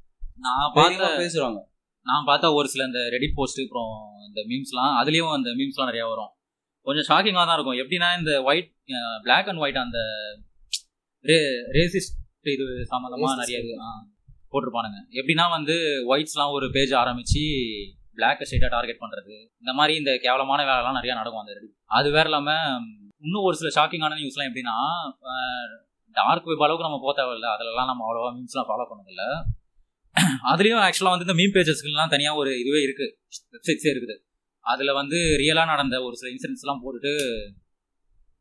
நான் பார்த்து பேசுறாங்க. நான் பார்த்தா ஒரு சில இந்த ரெடிட் போஸ்ட் அப்புறம் இந்த மீம்ஸ்லாம் அதுலேயும் அந்த மீம்ஸ்லாம் நிறையா வரும். கொஞ்சம் ஷாக்கிங்காக தான் இருக்கும். எப்படின்னா இந்த ஒயிட் Black அண்ட் ஒயிட் அந்த ரே ரேசிஸ்ட் இது சம்மந்தமாக. நிறைய போட்டிருப்பானுங்க. எப்படின்னா வந்து ஒயிட்ஸ்லாம் ஒரு பேஜ் ஆரம்பித்து பிளாக் ஸ்டேட்டாக டார்கெட் பண்ணுறது இந்த மாதிரி இந்த கேவலமான வேலைலாம் நிறையா நடக்கும் அந்த ரெடிட் அது வேற இல்லாமல் இன்னும் ஒரு சில ஷாக்கிங்கான நியூஸ்லாம் எப்படின்னா டார்க் வெப் அளவுக்கு நம்ம போக தேவையில்ல. அதிலலாம் நம்ம அவ்வளோவா மீம்ஸ்லாம் ஃபாலோ பண்ணதில்லை. அதுலேயும் ஆக்சுவலாக வந்து இந்த மீம் பேஜஸ்க்குலாம் தனியாக ஒரு இதுவே இருக்குது வெப்சைட்ஸே இருக்குது. அதில் வந்து ரியலாக நடந்த ஒரு சில இன்சிடென்ட்ஸ்லாம் போட்டுட்டு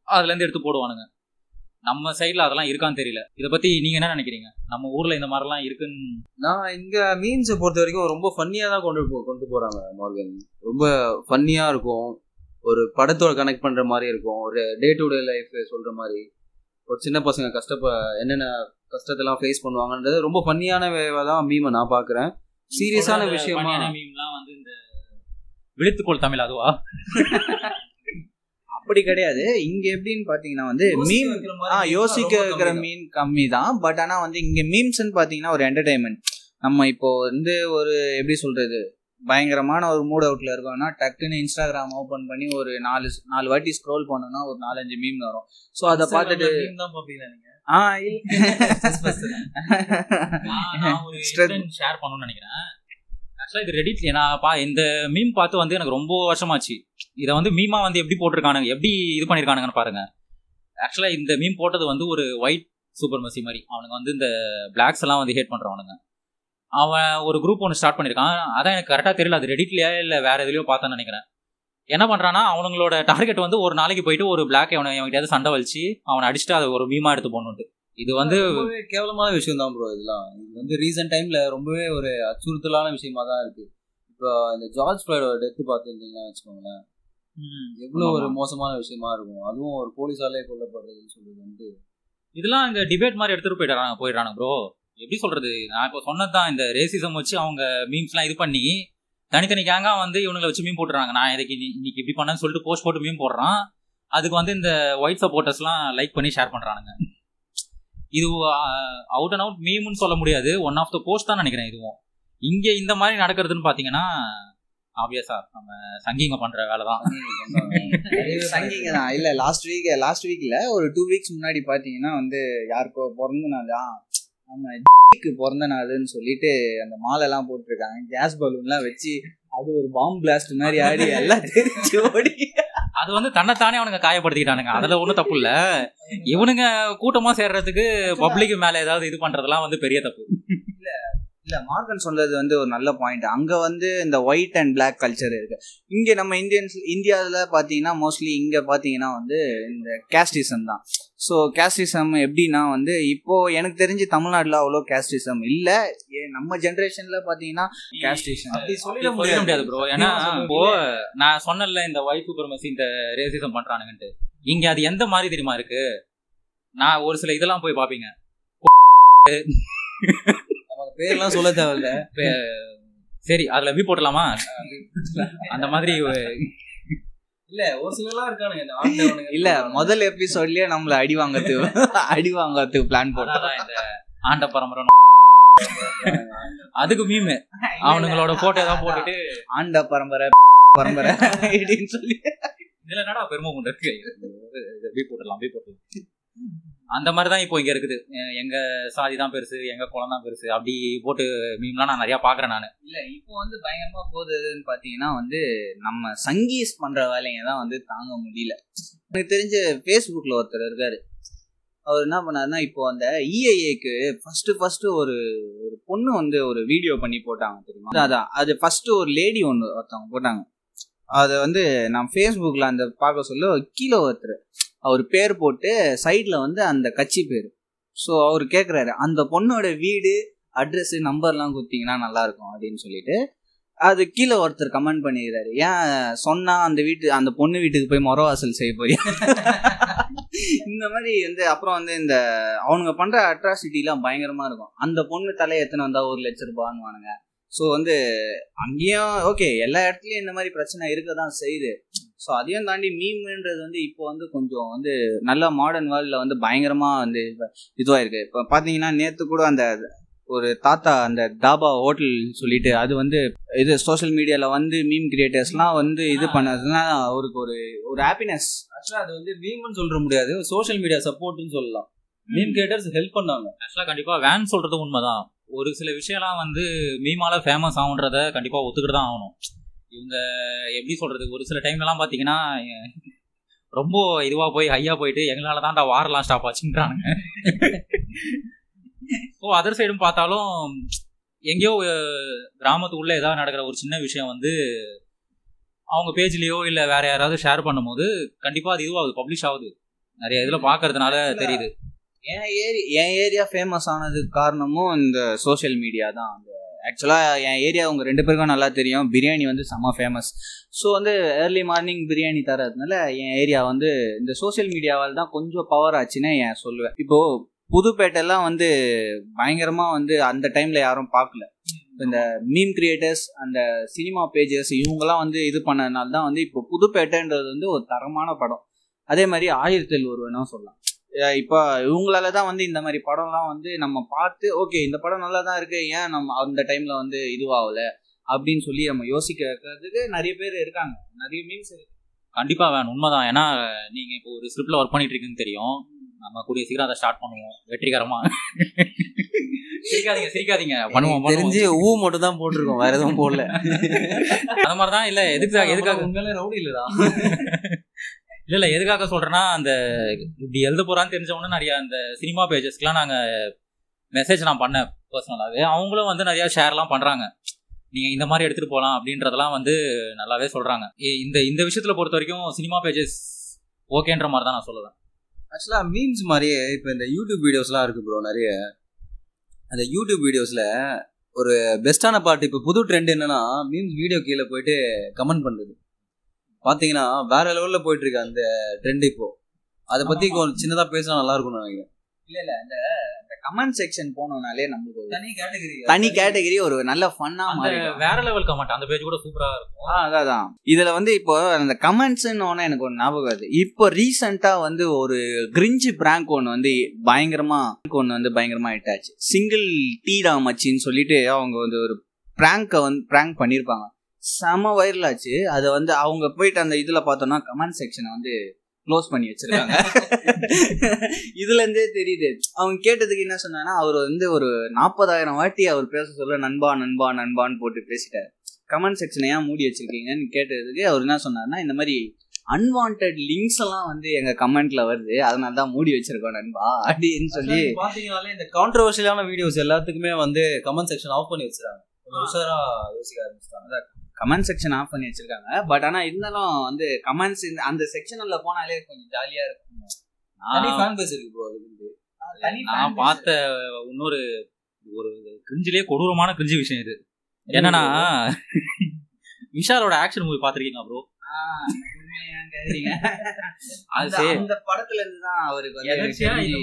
அதுலேருந்து எடுத்து போடுவானுங்க. நம்ம சைடில் அதெல்லாம் இருக்கான்னு தெரியல. இதை பற்றி நீங்கள் என்ன நினைக்கிறீங்க? நம்ம ஊரில் இந்த மாதிரிலாம் இருக்குன்னு. நான் இங்கே மீன்ஸை பொறுத்த வரைக்கும் ரொம்ப ஃபன்னியாக தான் கொண்டு போ கொண்டு போகிறாங்க மார்கன். ரொம்ப ஃபன்னியாக இருக்கும். ஒரு படத்தோட கனெக்ட் பண்ணுற மாதிரி இருக்கும். ஒரு டே டு டே லைஃப் சொல்கிற மாதிரி. ஒரு சின்ன பசங்க கஷ்டப்ப என்னென்ன கஷ்டத்தெல்லாம் ஃபேஸ் பண்ணுவாங்கன்றது ரொம்ப ஃபன்னியான வேவை தான் மீமை நான் பார்க்குறேன். சீரியஸான விஷயமா வந்து இந்த விழித்துக்கோள் தமிழ் அதுவா? அப்படி கிடையாது. இங்க எப்படின்னு பாத்தீங்கன்னா வந்து மீம் ஆ யோசிக்க வைக்கிற மீன் கம்மி தான் பட் ஆனா வந்து இங்க மீம்ஸ்ன்னு பாத்தீங்கன்னா ஒரு என்டர்டைன்மெண்ட் நம்ம இப்போ வந்து ஒரு எப்படி சொல்றது? பயங்கரமான ஒரு மூட் அவுட்ல இருக்கோம்னா டக்குன்னு இன்ஸ்டாகிராம் ஓபன் பண்ணி ஒரு நாலு நாலு வாட்டி ஸ்க்ரோல் பண்ணோம்னா ஒரு நாலஞ்சு மீம் வரும். ஸோ அதை பார்த்துட்டு தான் பார்ப்பீங்களா நீங்க? ஆ இல்ல நான் ஒரு Strength. ஷேர் பண்ணணும்னு நினைக்கிறேன். ஆக்சுவலாக இது ரெடிட்ல நான் பா இந்த மீம் பார்த்து வந்து எனக்கு ரொம்ப வருஷமாச்சு. இதை வந்து மீமா வந்து எப்படி போட்டிருக்கானுங்க எப்படி இது பண்ணியிருக்கானுங்கன்னு பாருங்க. ஆக்சுவலாக இந்த மீம் போட்டது வந்து ஒரு ஒயிட் சூப்பர் மசி மாதிரி. அவனுங்க வந்து இந்த பிளாக்ஸ் எல்லாம் வந்து ஹேட் பண்ணுறவனுங்க அவன் ஒரு குரூப் ஒன்று ஸ்டார்ட் பண்ணியிருக்கான் அதான் எனக்கு கரெக்டாக தெரியல அது ரெடிட்லையா இல்லை வேற எதுலையோ பார்த்தேன்னு நினைக்கிறேன். என்ன பண்ணுறான்னா அவனுங்களோட டார்கெட் வந்து ஒரு நாளைக்கு போயிட்டு ஒரு பிளாக் அவனை அவன்கிட்ட சண்டை வலிச்சு அவனை அடிச்சுட்டு அதை ஒரு மீமா எடுத்து போகணுன்ட்டு இது வந்து கேவலமான விஷயம் தான் ப்ரோ இதெல்லாம். இது வந்து ரீசெண்ட் டைம்ல ரொம்பவே ஒரு அச்சுறுத்தலான விஷயமா தான் இருக்கு. இப்போ இந்த ஜார்ஜ் ஃபிளாய்டோட டெத்து பார்த்துருந்தீங்கன்னா வச்சுக்கோங்களேன். எவ்வளோ ஒரு மோசமான விஷயமா இருக்கும். அதுவும் ஒரு போலீஸாலே கொல்லப்படுறதுன்னு சொல்றது வந்து இதெல்லாம் இந்த டிபேட் மாதிரி எடுத்துட்டு போயிடுறாங்க போயிடுறாங்க ப்ரோ எப்படி சொல்றது? நான் இப்போ சொன்னது தான் இந்த ரேசிசம் வச்சு அவங்க மீம்ஸ்லாம் இது பண்ணி தனித்தனி கேங்காக வந்து இவனுங்களை வச்சு மீன் போட்டுறாங்க. நான் இதுக்கு இன்னைக்கு இப்படி பண்ணேன்னு சொல்லிட்டு போஸ்ட் போட்டு மீன் போடுறான். அதுக்கு வந்து இந்த ஒயிட் சப்போர்ட்டர்ஸ்லாம் லைக் பண்ணி ஷேர் பண்ணுறானுங்க இது அவுட் அண்ட் அவுட் மீம்னு சொல்ல முடியாது. ஒன் ஆஃப் த போஸ்ட் தான் நினைக்கிறேன் இதுவும். இங்கே இந்த மாதிரி நடக்கிறதுன்னு பார்த்தீங்கன்னா ஆப்வியஸா நம்ம சங்கிங்க பண்ற வேலை தான். சங்கிங்க தான். இல்ல லாஸ்ட் வீக் லாஸ்ட் வீக்ல ஒரு டூ வீக்ஸ் முன்னாடி பாத்தீங்கன்னா வந்து யாருக்கோ பிறந்த நாளா ஆமாம் பிறந்த நாளுன்னு சொல்லிட்டு அந்த மாலைலாம் போட்டிருக்காங்க. கேஸ் பலூன்லாம் வச்சு அது ஒரு பாம் பிளாஸ்ட் மாதிரி ஆடி எல்லாம் தெரிஞ்சு ஓடி. அது வந்து தன்னைத்தானே அவனுங்க காயப்படுத்திக்கிட்டானுங்க. அதுல ஒன்றும் தப்பு இல்ல. இவனுங்க கூட்டமா சேர்றதுக்கு பப்ளிக் மேல ஏதாவது இது பண்றதெல்லாம் வந்து பெரிய தப்பு. இல்ல மார்க்கன் சொன்னது வந்து ஒரு நல்ல பாயிண்ட் அங்க வந்து இந்த ஒயிட் அண்ட் Black கல்ச்சர் இருக்கு. இங்க நம்ம இந்தியன்ஸ் இந்தியாவில் பார்த்தீங்கன்னா மோஸ்ட்லி இங்க பார்த்தீங்கன்னா வந்து இந்த கேஸ்டிசம் தான். ஸோ கேஸ்டிசம் எப்படின்னா வந்து இப்போ எனக்கு தெரிஞ்சு தமிழ்நாட்டில் அவ்வளோ கேஸ்டிசம் இல்லை. நம்ம ஜென்ரேஷன்ல பார்த்தீங்கன்னா கேஸ்டிசம் அப்படி சொல்லிட முடியாது. ப்ரோ ஏன்னா இப்போ நான் சொன்னேன்ல இந்த ஒயிட் சூப்பர்மசி இந்த ரேசிசம் பண்றானுங்கன்ட்டு. இங்க அது எந்த மாதிரி தெரியுமா இருக்கு? நான் ஒரு சில இதெல்லாம் போய் பாப்பீங்க நமக்கு பேர்லாம் சொல்ல தேவையில்ல. சரி அதுல வி போட்டலாமா? அந்த மாதிரி இல்ல ஒரு சிலர்லாம் இருக்கானுங்க இல்ல முதல் எபிசோட்லயே நம்மள அடி வாங்கறதுக்கு அடி வாங்கறதுக்கு பிளான் அதான் இந்த ஆண்ட பரம்பரை. அதுக்கு மீமு அவனுங்களோட போட்டோ தான் போட்டுட்டு ஆண்ட பரம்பரை பரம்பரை அப்படின்னு சொல்லி. இதுல என்னடா பெருமை கொண்டு இருக்கு? பி போட்டுடலாம் பி போட்டுடலாம். அந்த மாதிரி தான் இப்போ இங்கே இருக்குது. எங்கள் சாதி தான் பெருசு எங்கள் குளம் தான் பெருசு அப்படி போட்டு மீம்லாம் நான் நிறையா பார்க்குறேன் நான். இல்லை இப்போ வந்து பயங்கரமாக போகுதுன்னு பார்த்தீங்கன்னா வந்து நம்ம சங்கீஸ் பண்ணுற வேலைங்க தான் வந்து தாங்க முடியல. எனக்கு தெரிஞ்ச ஃபேஸ்புக்கில் ஒருத்தர் இருக்கார். அவர் என்ன பண்ணாருன்னா இப்போ அந்த இஐஏக்கு ஃபஸ்ட்டு ஃபஸ்ட்டு ஒரு ஒரு பொண்ணு வந்து ஒரு வீடியோ பண்ணி போட்டாங்க தெரியுமா? அதான், அது ஃபஸ்ட்டு ஒரு லேடி ஒன்று ஒருத்தவங்க போட்டாங்க. அதை வந்து நான் ஃபேஸ்புக்கில் அந்த பார்க்க சொல்ல கீழே ஒருத்தர். அவர் பேர் போட்டு சைடில் வந்து அந்த கட்சி பேர். ஸோ அவர் கேட்குறாரு அந்த பொண்ணோட வீடு அட்ரஸ் நம்பர்லாம் கொடுத்தீங்கன்னா நல்லாயிருக்கும் அப்படின்னு சொல்லிட்டு அது கீழே ஒருத்தர் கமெண்ட் பண்ணிடுறாரு ஏன் சொன்னா அந்த வீட்டு அந்த பொண்ணு வீட்டுக்கு போய் மொரவாசல் செய்ய போய் இந்த மாதிரி வந்து அப்புறம் வந்து இந்த அவனுங்க பண்ற அட்ராசிட்டிலாம் பயங்கரமா இருக்கும். அந்த பொண்ணு தலையை எத்தனை வந்தா ஒரு லட்ச ரூபான்னு ஸோ வந்து அங்கேயும் ஓகே எல்லா இடத்துலையும் இந்த மாதிரி பிரச்சனை இருக்க தான் செய்யுது. ஸோ அதையும் தாண்டி மீம்ன்றது வந்து இப்போ வந்து கொஞ்சம் வந்து நல்ல மாடர்ன் வேர்ல்டில் வந்து பயங்கரமாக வந்து இதுவாக இருக்கு இப்போ பார்த்தீங்கன்னா நேற்று கூட அந்த ஒரு தாத்தா அந்த தாபா ஹோட்டல் சொல்லிட்டு அது வந்து இது சோஷியல் மீடியாவில் வந்து மீம் கிரியேட்டர்ஸ்லாம் வந்து இது பண்ணதுன்னா அவருக்கு ஒரு ஒரு ஹாப்பினஸ் ஆக்சுவலா அது வந்து மீம்னு சொல்ற முடியாது. சோஷியல் மீடியா சப்போர்ட்னு சொல்லலாம். மீம் கிரியேட்டர்ஸ் ஹெல்ப் பண்ணாங்க. ஆக்சுவலாக கண்டிப்பா வேன் சொல்றது உண்மைதான். ஒரு சில விஷயம்லாம் வந்து மீமால ஃபேமஸ் ஆகுன்றத கண்டிப்பா ஒத்துக்கிட்டு தான் ஆகணும். இவங்க எப்படி சொல்றது? ஒரு சில டைம்லலாம் பார்த்தீங்கன்னா ரொம்ப இதுவா போய் ஹையா போயிட்டு எங்களால தான்டா வாரெல்லாம் ஸ்டாப் ஆச்சுன்றானுங்க. ஸோ அதர் சைடும் பார்த்தாலும் எங்கேயோ கிராமத்துக்குள்ள ஏதாவது நடக்கிற ஒரு சின்ன விஷயம் வந்து அவங்க பேஜ்லயோ இல்லை வேற யாராவது ஷேர் பண்ணும்போது கண்டிப்பா அது இதுவாகுது பப்ளிஷ் ஆகுது. நிறைய இதில் பார்க்கறதுனால தெரியுது. என் ஏரி என் ஏரியா ஃபேமஸ் ஆனதுக்கு காரணமும் இந்த சோஷியல் மீடியா தான். அந்த ஆக்சுவலாக என் ஏரியா உங்கள் ரெண்டு பேருக்கும் நல்லா தெரியும். பிரியாணி வந்து செம்ம ஃபேமஸ் ஸோ வந்து ஏர்லி மார்னிங் பிரியாணி தரதுனால என் ஏரியா வந்து இந்த சோஷியல் மீடியாவால் தான் கொஞ்சம் பவர் ஆச்சுன்னு என் சொல்லுவேன். இப்போது புதுப்பேட்டைலாம் வந்து பயங்கரமாக வந்து அந்த டைமில் யாரும் பார்க்கல. இந்த மீம் கிரியேட்டர்ஸ் அந்த சினிமா பேஜஸ் இவங்கெல்லாம் வந்து இது பண்ணதுனால தான் வந்து இப்போ புதுப்பேட்டைன்றது வந்து ஒரு தரமான படம். அதே மாதிரி ஆயிரத்தில் ஒருவனும் சொல்லலாம். இப்போ இவங்களால தான் வந்து இந்த மாதிரி படம்லாம் வந்து நம்ம பார்த்து ஓகே இந்த படம் நல்லா தான் இருக்கு ஏன் நம்ம அந்த டைம்ல வந்து இதுவாகல? அப்படின்னு சொல்லி நம்ம யோசிக்க வைக்கிறதுக்கு நிறைய பேர் இருக்காங்க. நிறைய மீன்ஸ் இருக்கு. கண்டிப்பா வேணும் உண்மைதான். ஏன்னா நீங்க இப்போ ஒரு ஸ்கிரிப்ட்ல ஒர்க் பண்ணிட்டு இருக்கீங்கன்னு தெரியும். நம்ம கூடிய சீக்கிரம் அதை ஸ்டார்ட் பண்ணுவோம். வெற்றிகரமா. சிரிக்காதீங்க சிரிக்காதீங்க. பண்ணுவோம் தெரிஞ்சு ஊ மட்டும் தான் போட்டிருக்கோம். வேற எதுவும் போடல. அந்த மாதிரி தான் இல்ல எதுக்காக எதுக்காக? உண்மையிலே ரவுடி இல்லடா. இல்ல இல்ல எதுக்காக சொல்றேன்னா அந்த இப்படி எழுத போறான்னு தெரிஞ்சவொடனே நிறைய அந்த சினிமா பேஜஸ்க்குலாம் நாங்க மெசேஜ் நான் பண்ணேன் பர்சனலாகவே அவங்களும் வந்து நிறைய ஷேர்லாம் பண்றாங்க. நீங்க இந்த மாதிரி எடுத்துட்டு போகலாம் அப்படின்றதெல்லாம் வந்து நல்லாவே சொல்றாங்க. இந்த இந்த விஷயத்துல பொறுத்த வரைக்கும் சினிமா பேஜஸ் ஓகேன்ற மாதிரி தான் நான் சொல்லுவேன். ஆக்சுவலாக மீம்ஸ் மாதிரியே இப்போ இந்த யூடியூப் வீடியோஸ்லாம் இருக்கு ப்ரோ நிறைய. அந்த யூடியூப் வீடியோஸில் ஒரு பெஸ்ட்டான பாட்டு இப்போ புது ட்ரெண்ட் என்னன்னா மீம்ஸ் வீடியோ கீழே போயிட்டு கமெண்ட் பண்ணுறது பாத்தீங்கன்னா வேற லெவல்ல போயிட்டு இருக்கு அந்த ட்ரெண்ட் இப்போ. அதை பத்தி கொஞ்சம் சின்னதா பேசினா நல்லா இருக்கும்னு நினைக்கிறேன். இல்ல இல்ல. அந்த கமெண்ட் செக்ஷன் போனோம்னாலே நம்மளுக்கு ஒரு தனி கேட்டகரி தனி கேட்டகரி ஒரு நல்ல ஃபன்னா மாறி வேற லெவல் கமெண்ட் அந்த பேஜ் கூட சூப்பரா இருக்கும். ஆ, அதான். இதுல வந்து இப்போ அந்த கமெண்ட்ஸ்னு ஒன்று எனக்கு ஒரு ஞாபகம் வருது. இப்போ ரீசெண்டா வந்து ஒரு கிரிஞ்சு பிராங்க் ஒன்று வந்து பயங்கரமா ஒன்று வந்து பயங்கரமா ஹிட் ஆச்சு. சிங்கிள் டீடா மச்சின்னு சொல்லிட்டு அவங்க வந்து ஒரு பிராங்கை வந்து பிராங்க் பண்ணியிருப்பாங்க செம வைரல் ஆச்சு. அதை வந்து அவங்க போயிட்டு அந்த இதில் பார்த்தோம்னா கமெண்ட் செக்ஷனை வந்து க்ளோஸ் பண்ணி வச்சிருக்காங்க. இதுல இருந்தே தெரியுது. அவங்க கேட்டதுக்கு என்ன சொன்னாங்கன்னா அவர் வந்து ஒரு நாற்பதாயிரம் வாட்டி அவர் பேச சொல்ல நண்பா நண்பா நண்பான்னு போட்டு பேசிட்டார். கமெண்ட் செக்ஷனை ஏன் மூடி வச்சிருக்கீங்கன்னு கேட்டதுக்கு அவர் என்ன சொன்னார்னா இந்த மாதிரி அன்வான்ட் லிங்க்ஸ் எல்லாம் வந்து எங்க கமெண்ட்ல வருது. அதனால தான் மூடி வச்சிருக்கோம் நண்பா அப்படின்னு சொல்லி பாத்தீங்கன்னாலே இந்த கான்ட்ரவர்ஷியலான வீடியோஸ் எல்லாத்துக்குமே வந்து கமெண்ட் செக்ஷன் ஆஃப் பண்ணி வச்சிருக்காங்க. உஷாரா யோசிக்க ஆரம்பிச்சிட்டாங்க. கமெண்ட் செக்ஷன் ஆஃப் பண்ணி வச்சிருக்காங்க. பட் ஆனா இருந்தாலும் வந்து கமெண்ட்ஸ் அந்த செக்ஷன்ல போனாலே கொஞ்சம் ஜாலியா இருக்கும். தனி நான் ஃபேன் பேஸ் இருக்கு ப்ரோ அதுக்கு நான் பார்த்த இன்னொரு ஒரு கிரிஞ்சிலே கொடூரமான கிரிஞ்சி விஷயம் இது. என்னன்னா விஷாலோட ஆக்ஷன் மூவி பாத்திருக்கீங்களா ப்ரோ அந்த படத்துல இருந்து தான் அவருக்கு இந்த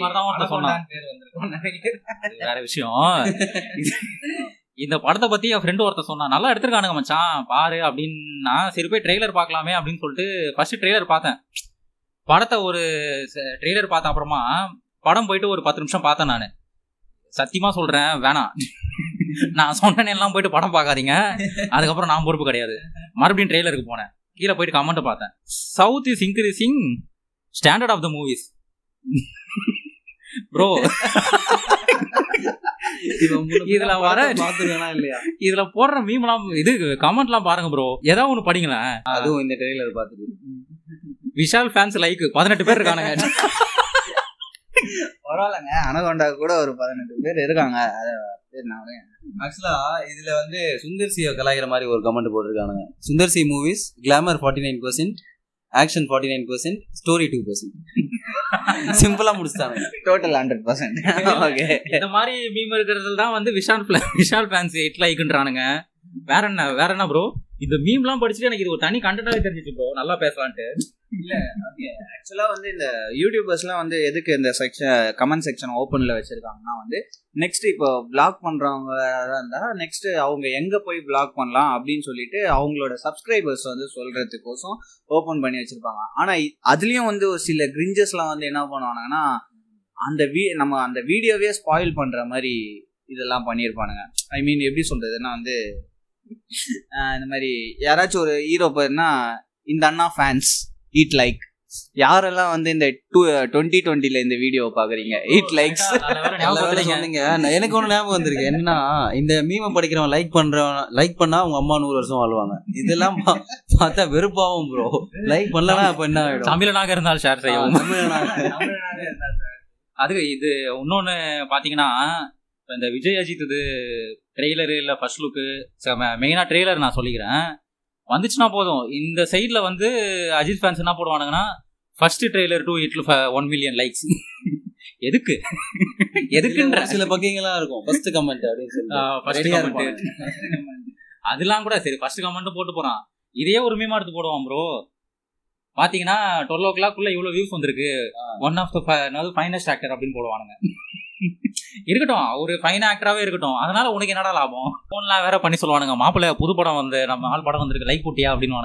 வேற விஷயம். இந்த படத்தை பத்தி என் ஃப்ரெண்டு ஒருத்தர் சொன்னான் நல்லா எடுத்திருக்கானுங்க மச்சான் பாரு அப்படின்னா சரி போய் ட்ரெய்லர் பார்க்கலாமே அப்படின்னு சொல்லிட்டு ஃபர்ஸ்ட் ட்ரெய்லர் பார்த்தேன். படத்தை ஒரு ட்ரெய்லர் பார்த்தேன் அப்புறமா படம் போயிட்டு ஒரு பத்து நிமிஷம் பார்த்தேன் நான். சத்தியமா சொல்றேன் வேணாம். நான் சொன்னேன் எல்லாம் போயிட்டு படம் பார்க்காதீங்க. அதுக்கப்புறம் நான் பொறுப்பு கிடையாது. மறுபடியும் ட்ரெய்லருக்கு போனேன். கீழே போயிட்டு கமெண்ட் பார்த்தேன். South is increasing standard of the movies bro இதுல வர பாத்துருக்கா இல்லையா? இதுல போடுற மீம்லாம் இது கமெண்ட்லாம் பாருங்க ப்ரோ ஏதாவது ஒண்ணு படிங்களேன். அதுவும் இந்த ட்ரெய்லர் பார்த்துட்டு விஷால் ஃபேன்ஸ் லைக் பதினெட்டு பேர் இருக்கானுங்க. பரவாயில்லங்க. அனகொண்டா கூட ஒரு பதினெட்டு பேர் இருக்காங்க. ஆக்சுவலா இதுல வந்து சுந்தர் சியை கலாய்க்கிற மாதிரி ஒரு comment போட்டிருக்கானுங்க. Sundar C movies glamour forty nine percent action forty nine percent story two percent சிம்பிளா முடிச்சிட்டாங்க. டோட்டல் ஹண்ட்ரட் பர்சன்ட் ஓகே இந்த மாதிரி மீம் இருக்கிறதுல தான் வந்து விஷால் விஷால் ஃபேன்ஸ் ஹிட் லைக்ன்றானுங்க வேற என்ன வேற என்ன ப்ரோ இந்த மீம்லாம் படிச்சுட்டு எனக்கு இது ஒரு தனி கண்டென்ட்டாவே தெரிஞ்சிச்சு ப்ரோ நல்லா பேசலான்ட்டு. ஆக்சுவலா வந்து இந்த யூடியூபர்ஸ்லாம் வந்து எதுக்கு இந்த செக்ஷன் கமெண்ட் செக்ஷன் ஓப்பன்ல வச்சிருக்காங்கன்னா வந்து நெக்ஸ்ட் இப்போ பிளாக் பண்றவங்க இருந்தா நெக்ஸ்ட் அவங்க எங்க போய் பிளாக் பண்ணலாம் அப்படின்னு சொல்லிட்டு அவங்களோட சப்ஸ்கிரைபர்ஸ் வந்து சொல்றதுக்கோசம் ஓப்பன் பண்ணி வச்சிருப்பாங்க. ஆனா அதுலயும் வந்து ஒரு சில கிரிஞ்சஸ்லாம் வந்து என்ன பண்ணுவானுங்கன்னா அந்த வீ நம்ம அந்த வீடியோவே ஸ்பாயில் பண்ற மாதிரி இதெல்லாம் பண்ணியிருப்பானுங்க ஐ மீன் எப்படி சொல்றதுன்னா வந்து இந்த மாதிரி யாராச்சும் ஒரு ஹீரோ பேர்னா இந்த அண்ணா ஃபேன்ஸ் ஈட் லைக் யாரெல்லாம் வந்து இந்த டூ டுவெண்ட்டி டுவெண்ட்டில இந்த வீடியோ பாக்குறீங்க? ஈட் லைக்ஸ். சொன்னீங்க. எனக்கு ஒன்று ஞாபகம் வந்திருக்கு. என்னன்னா இந்த மீமை படிக்கிறவன் லைக் பண்றவன் லைக் பண்ணா அவங்க அம்மா நூறு வருஷம் வாழ்வாங்க. இதெல்லாம் பார்த்தா வெறுப்பாவும் ப்ரோ லைக் பண்ணலனா அப்ப என்ன ஆயிடும்? தமிழனாக இருந்தால் ஷேர் செய்யவும். தமிழனா- அது இது இன்னொன்று பார்த்தீங்கன்னா இப்ப இந்த விஜய் அஜித் இது ட்ரெய்லரு இல்லை ஃபர்ஸ்ட் லுக்கு மெயினாக ட்ரெய்லர் நான் சொல்லிக்கிறேன். வந்துச்சுன்னா போதும். இந்த சைடில் வந்து அஜித் ஃபேன்ஸ் என்ன போடுவானுங்கன்னா ஃபர்ஸ்ட் ட்ரெய்லர் டூ இட்ல ஒன் மில்லியன் லைக்ஸ் எதுக்கு? எதுக்குன்ற? சில பக்கிங்கெல்லாம் இருக்கும். ஃபர்ஸ்ட் கமெண்ட் அப்படின்னு சொல்லி அதெல்லாம் கூட சரி ஃபர்ஸ்ட் கமெண்ட் போட்டு போறான். இதே ஒரு மீமா எடுத்து போடுவான் ப்ரோ பாத்தீங்கன்னா டுவெல் ஓ கிளாக்குள்ள இவ்வளவு வியூஸ் வந்திருக்கு. One of the finest actor அப்படின்னு போடுவானுங்க. இருக்கட்டும் ஒரு ஃபைன் ஆக்டராகவே இருக்கட்டும். அதனால உனக்கு என்னடா லாபம்? ஃபோன்லாம் வேற பண்ணி சொல்லுவானுங்க மாப்பிள்ளை புது படம் வந்து நம்ம ஆள் படம் வந்திருக்கு லைக் போட்டியா? அப்படின்னு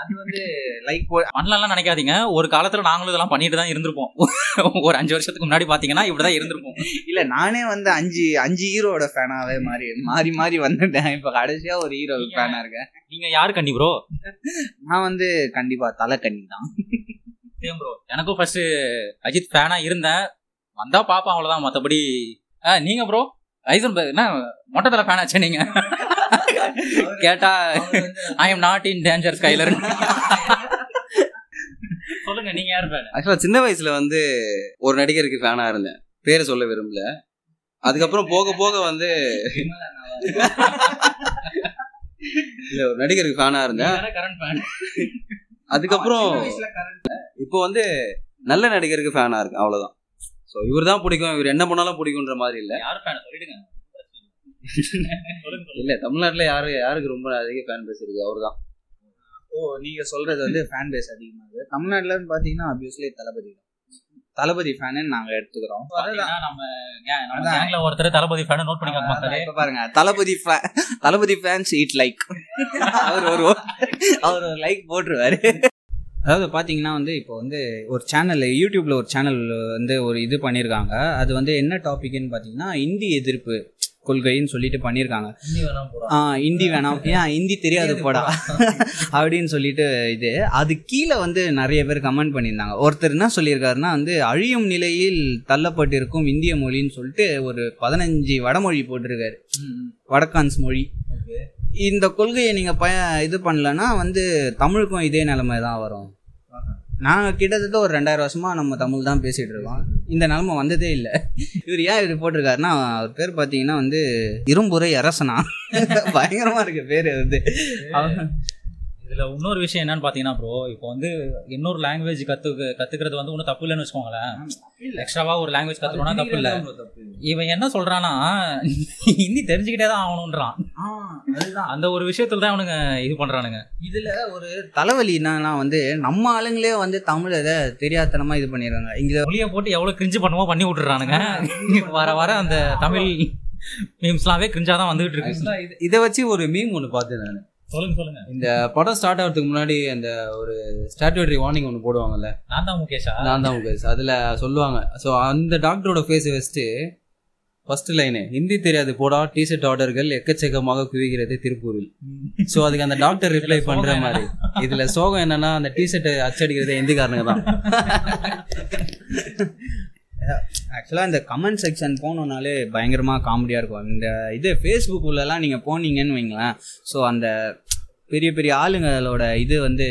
அது வந்து லைக் பண்ணலாம் நினைக்காதீங்க. ஒரு காலத்துல நாங்களும் இதெல்லாம் பண்ணிட்டு தான் இருந்திருப்போம். ஒரு அஞ்சு வருஷத்துக்கு முன்னாடி பாத்தீங்கன்னா இப்படிதான் இருந்திருப்போம். இல்ல நானே வந்து அஞ்சு அஞ்சு ஹீரோட ஃபேனாவே மாறி மாறி மாறி வந்துட்டேன். இப்ப கடைசியா ஒரு ஹீரோ நீங்க- ஃபேனா இருக்கேன். நீங்க யாரு கண்டி ப்ரோ நான் வந்து கண்டிப்பா தலை கண்ணி தான். சேம் ப்ரோ எனக்கும் ஃபர்ஸ்ட் அஜித் ஃபேனா இருந்தேன். வந்தா பாப்பேன் அவ்வளவுதான். மத்தபடி ஆ, நீங்க ப்ரோ ஐசன் என்ன மொட்டை தலை ஃபேன் ஆச்சு நீங்க. கேட்டா I am not in danger Skyler சொல்லுங்க நீங்க யார் ஃபேன் ஆக்சுவலா சின்ன வயசுல வந்து ஒரு நடிகருக்கு ஃபேனா இருந்தேன். பேரை சொல்ல விரும்பல. அதுக்கப்புறம் போக போக வந்து இல்ல ஒரு நடிகருக்கு ஃபேனா இருந்தேன். கரண்ட் ஃபேன் அதுக்கப்புறம் இப்போ வந்து நல்ல நடிகருக்கு ஃபேனா இருக்கு அவ்வளவுதான். ஸோ இவர் தான் பிடிக்கும். இவர் என்ன பண்ணாலும் பிடிக்குன்ற மாதிரி இல்ல. யார் ஃபேன் சொல்லிடுங்க. இல்ல தமிழ்நாட்டுல யாரு யாருக்கு ரொம்ப அதிக ஃபேன் பேஸ் இருக்கு? அவர் தான் ஓ நீங்க சொல்றது வந்து ஃபேன் பேஸ் அதிகமா இருக்கு. தமிழ்நாட்டுல பாத்தீங்கன்னா அபியூஸ்லி தளபதி தான். தளபதி ஃபேனு நாங்க எடுத்துக்கிறோம். நம்ம ஒருத்தர் தளபதி ஃபேன் நோட் பண்ணிக்க பாருங்க Thalapathy fa- Thalapathy fans it like அவர் ஒரு அவர் ஒரு லைக் போட்டுருவாரு. அதாவது பார்த்தீங்கன்னா வந்து இப்போ வந்து ஒரு சேனல் யூடியூப்ல ஒரு சேனல் வந்து ஒரு இது பண்ணியிருக்காங்க அது வந்து என்ன டாபிக்னு பார்த்தீங்கன்னா இந்தி எதிர்ப்பு கொள்கைன்னு சொல்லிட்டு பண்ணியிருக்காங்க ஹிந்தி வேணாம் போடா. ஆ, ஹிந்தி வேணாம். ஏன் ஹிந்தி தெரியாது போடா. அப்படின்னு சொல்லிட்டு இது. அது கீழே வந்து நிறைய பேர் கமெண்ட் பண்ணியிருந்தாங்க. ஒருத்தர் என்ன சொல்லியிருக்காருன்னா வந்து அழியும் நிலையில் தள்ளப்பட்டிருக்கும் இந்திய மொழின்னு சொல்லிட்டு ஒரு பதினஞ்சு வடமொழி போட்டிருக்காரு. வடக்கான்ஸ் மொழி. இந்த கொள்கையை நீங்கள் பய இது பண்ணலன்னா வந்து தமிழுக்கும் இதே நிலைமை தான் வரும். நாங்கள் கிட்டத்தட்ட ஒரு ரெண்டாயிரம் வருஷமாக நம்ம தமிழ் தான் பேசிகிட்டு இருக்கோம். இந்த நிலமை வந்ததே இல்லை. இவர் ஏன் இப்படி போட்டிருக்காருன்னா அவர் பேர் பார்த்தீங்கன்னா வந்து இரும்புரை அரசனா. பயங்கரமாக இருக்கு பேர் வந்து. இதுல இன்னொரு விஷயம் என்னன்னு பாத்தீங்கன்னா ப்ரோ இப்போ வந்து இன்னொரு லாங்குவேஜ் கத்து கத்துக்கிறது வந்து ஒன்றும் தப்பு இல்லைன்னு வச்சுக்கோங்களேன். எக்ஸ்ட்ராவா ஒரு லாங்குவேஜ் கத்துக்கணும்னா தப்பு இல்லை. இவன் என்ன சொல்றான்னா ஹிந்தி தெரிஞ்சுக்கிட்டே தான் ஆகணுன்றான் அதுதான். அந்த ஒரு விஷயத்துல தான் அவனுங்க இது பண்றானுங்க. இதுல ஒரு தலைவலி என்னன்னா வந்து நம்ம ஆளுங்களே வந்து தமிழ் இதை தெரியாதனமா இது பண்ணிடுறாங்க. இங்க மொழியை போட்டு எவ்வளவு கிரிஞ்சு பண்ணுமோ பண்ணி விட்டுறானுங்க. வர வர அந்த தமிழ் மீம்ஸ்லாவே கிரிஞ்சா தான் வந்துகிட்டு இருக்கு. இதை வச்சு ஒரு மீம் ஒன்று பார்த்தேன் நான். சொல்லுங்க சொல்லுங்க. இந்த படம் ஸ்டார்ட் ஆகிறதுக்கு முன்னாடி அந்த ஒரு ஸ்டாட்டுவரி வார்னிங் ஒன்று போடுவாங்கல்ல? நான் தான் முகேஷா? நான் தான் முகேஷ். அதில் சொல்லுவாங்க. ஸோ அந்த டாக்டரோட ஃபேஸை வச்சுட்டு ஃபர்ஸ்ட் லைனு ஹிந்தி தெரியாது போடா டிஷர்ட் ஆர்டர்கள் எக்கச்சக்கமாக குவிகிறது திருப்பூரில். ஸோ அதுக்கு அந்த டாக்டர் ரிப்ளை பண்ற மாதிரி. இதுல சோகம் என்னன்னா அந்த டிஷர்ட் அச்சடிக்கிறது ஹிந்திக்காரனுங்க தான். ஆக்சுவலாக இந்த கமெண்ட் செக்ஷன் போனோம்னாலே பயங்கரமாக காமெடியாக இருக்கும். இந்த இது ஃபேஸ்புக் உள்ளலாம் நீங்கள் போனீங்கன்னு வைங்களேன். ஸோ அந்த பெரிய பெரிய ஆளுங்களோட இது வந்து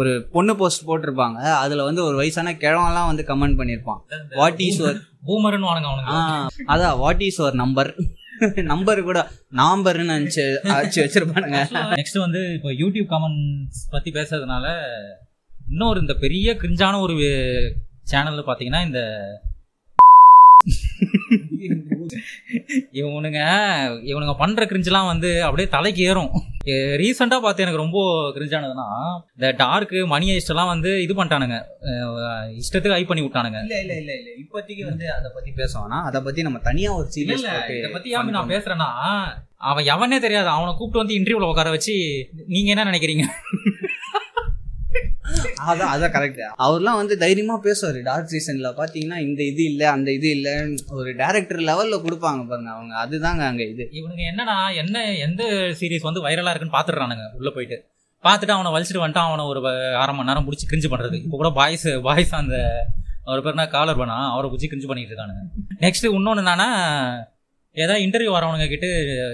ஒரு பொண்ணு போஸ்ட் போட்டிருப்பாங்க. அதில் வந்து ஒரு வயசான கிழவெல்லாம் வந்து கமெண்ட் பண்ணியிருப்பான். வாட் இஸ் ஒரு பூமர்னு ஆ அதான் வாட் இஸ் ஒரு நம்பர் நம்பர் கூட நாம்பர்னு நினச்சி அடிச்சு வச்சிருப்பானுங்க. நெக்ஸ்ட் வந்து இப்போ யூடியூப் கமெண்ட்ஸ் பத்தி பேசுறதுனால இன்னொரு இந்த பெரிய கிரிஞ்சான ஒரு சேனல்ல பாத்தீங்கன்னா இந்த இவனுங்க இவனுங்க பண்ற கிரிஞ்செல்லாம் வந்து அப்படியே தலைக்கு ஏறும். ரீசெண்டா பார்த்து எனக்கு ரொம்ப கிரிஞ்சானதுன்னா இந்த டார்க் மணி எல்லாம் வந்து இது பண்ணிட்டானுங்க. இஷ்டத்துக்கு ஐ பண்ணி விட்டானுங்க. இல்ல இல்ல இல்ல இல்ல. இப்போதைக்கு வந்து அதை பத்தி பேசுவானா அதை பத்தி நம்ம தனியா ஒரு சீரியஸ் இத பத்தி ஏன் நான் பேசுறேன்னா அவன் எவனே தெரியாது. அவனை கூப்பிட்டு வந்து இன்டர்வியூல உட்கார வச்சு நீங்க என்ன நினைக்கிறீங்க? அதான் அதான் கரெக்ட் அவர்லாம் வந்து தைரியமா பேசுவார். டார்க் சீசன்ல பாத்தீங்கன்னா இந்த இது இல்ல அந்த இது இல்லைன்னு ஒரு டேரக்டர் லெவல்ல கொடுப்பாங்க பாருங்க அவங்க. அதுதாங்க அங்க இது. இவனுங்க என்னன்னா என்ன எந்த சீரிஸ் வந்து வைரலா இருக்குன்னு பாத்துடுறானுங்க உள்ள போயிட்டு. பார்த்துட்டு அவனை வலிச்சிட்டு வந்துட்டு அவனை ஒரு அரை மணி நேரம் பிடிச்சி கிரிஞ்சு பண்றது. இப்போ கூட பாய்ஸ் பாய்ஸ் அந்த அவர் பேர் என்ன காலர் பண்ணா அவரை பிடிச்சி கிரிஞ்சு பண்ணிட்டு இருக்கானுங்க. நெக்ஸ்ட் இன்னொன்னு என்னன்னா ஏதாவது இன்டர்வியூ வரவனுங்க கிட்ட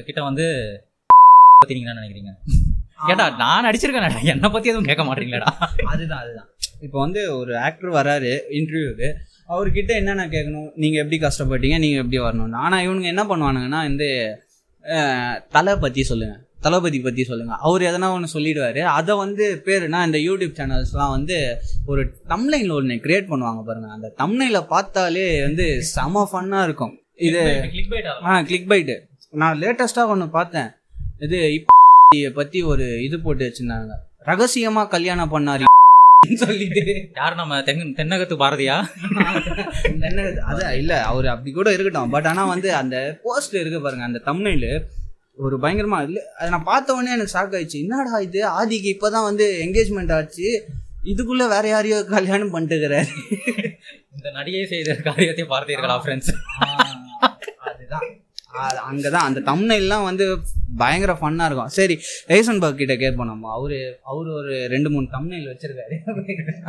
கிட்ட வந்து பார்த்தீங்கன்னா நினைக்கிறீங்க? ஏடா நான் நடிச்சிருக்கேன்? என்னை பத்தி எதுவும் கேட்க மாட்டீங்களேடா? அதுதான் அதுதான். இப்போ வந்து ஒரு ஆக்டர் வராரு இன்டர்வியூக்கு அவர்கிட்ட என்னென்ன கேட்கணும்? நீங்கள் எப்படி கஷ்டப்பட்டீங்க? நீங்கள் எப்படி வரணும்? ஆனால் இவனுங்க என்ன பண்ணுவானுங்கன்னா வந்து தலை பற்றி சொல்லுங்கள் தளபதி பற்றி சொல்லுங்கள் அவர் எதனா ஒன்று சொல்லிடுவாரு. அதை வந்து பேருனா இந்த யூடியூப் சேனல்ஸ்லாம் வந்து ஒரு தம்லைனில் ஒன்று கிரியேட் பண்ணுவாங்க பாருங்க. அந்த தம்லைனில் பார்த்தாலே வந்து செம ஃபன்னாக இருக்கும். இது ஆ? கிளிக் பைட்டு நான் லேட்டஸ்ட்டாக ஒன்று பார்த்தேன். இது இப்போ பற்றி ஒரு இது போட்டு வச்சுருந்தாங்க. ரகசியமாக கல்யாணம் பண்ணாரு சொல்லிட்டு. யார் நம்ம தென் தென்னகத்து பாரதியா? என்ன அதான் இல்ல அவர் அப்படி கூட இருக்கட்டும். பட் ஆனா வந்து அந்த போஸ்ட் இருக்கு பாருங்க அந்த தமிழ்ல ஒரு பயங்கரமா இல்ல அதை நான் பார்த்த உடனே எனக்கு ஷாக் ஆயிடுச்சு. என்னடா இது? ஆதிக்கு இப்பதான் வந்து என்கேஜ்மெண்ட் ஆச்சு. இதுக்குள்ள வேற யாரையோ கல்யாணம் பண்ணிட்டுக்கிறாரு இந்த நடிகை செய்த காரியத்தை பார்த்தீர்களா ஃப்ரெண்ட்ஸ் அதுதான். அது அங்கதான். அந்த தம்னைல்லாம் வந்து பயங்கர ஃபன்னா இருக்கும். சரி ரைசன்பர்க் கிட்ட கேட்போம் நம்ம. அவரு அவரு ஒரு ரெண்டு மூணு தம்னைல் வச்சிருக்காரு.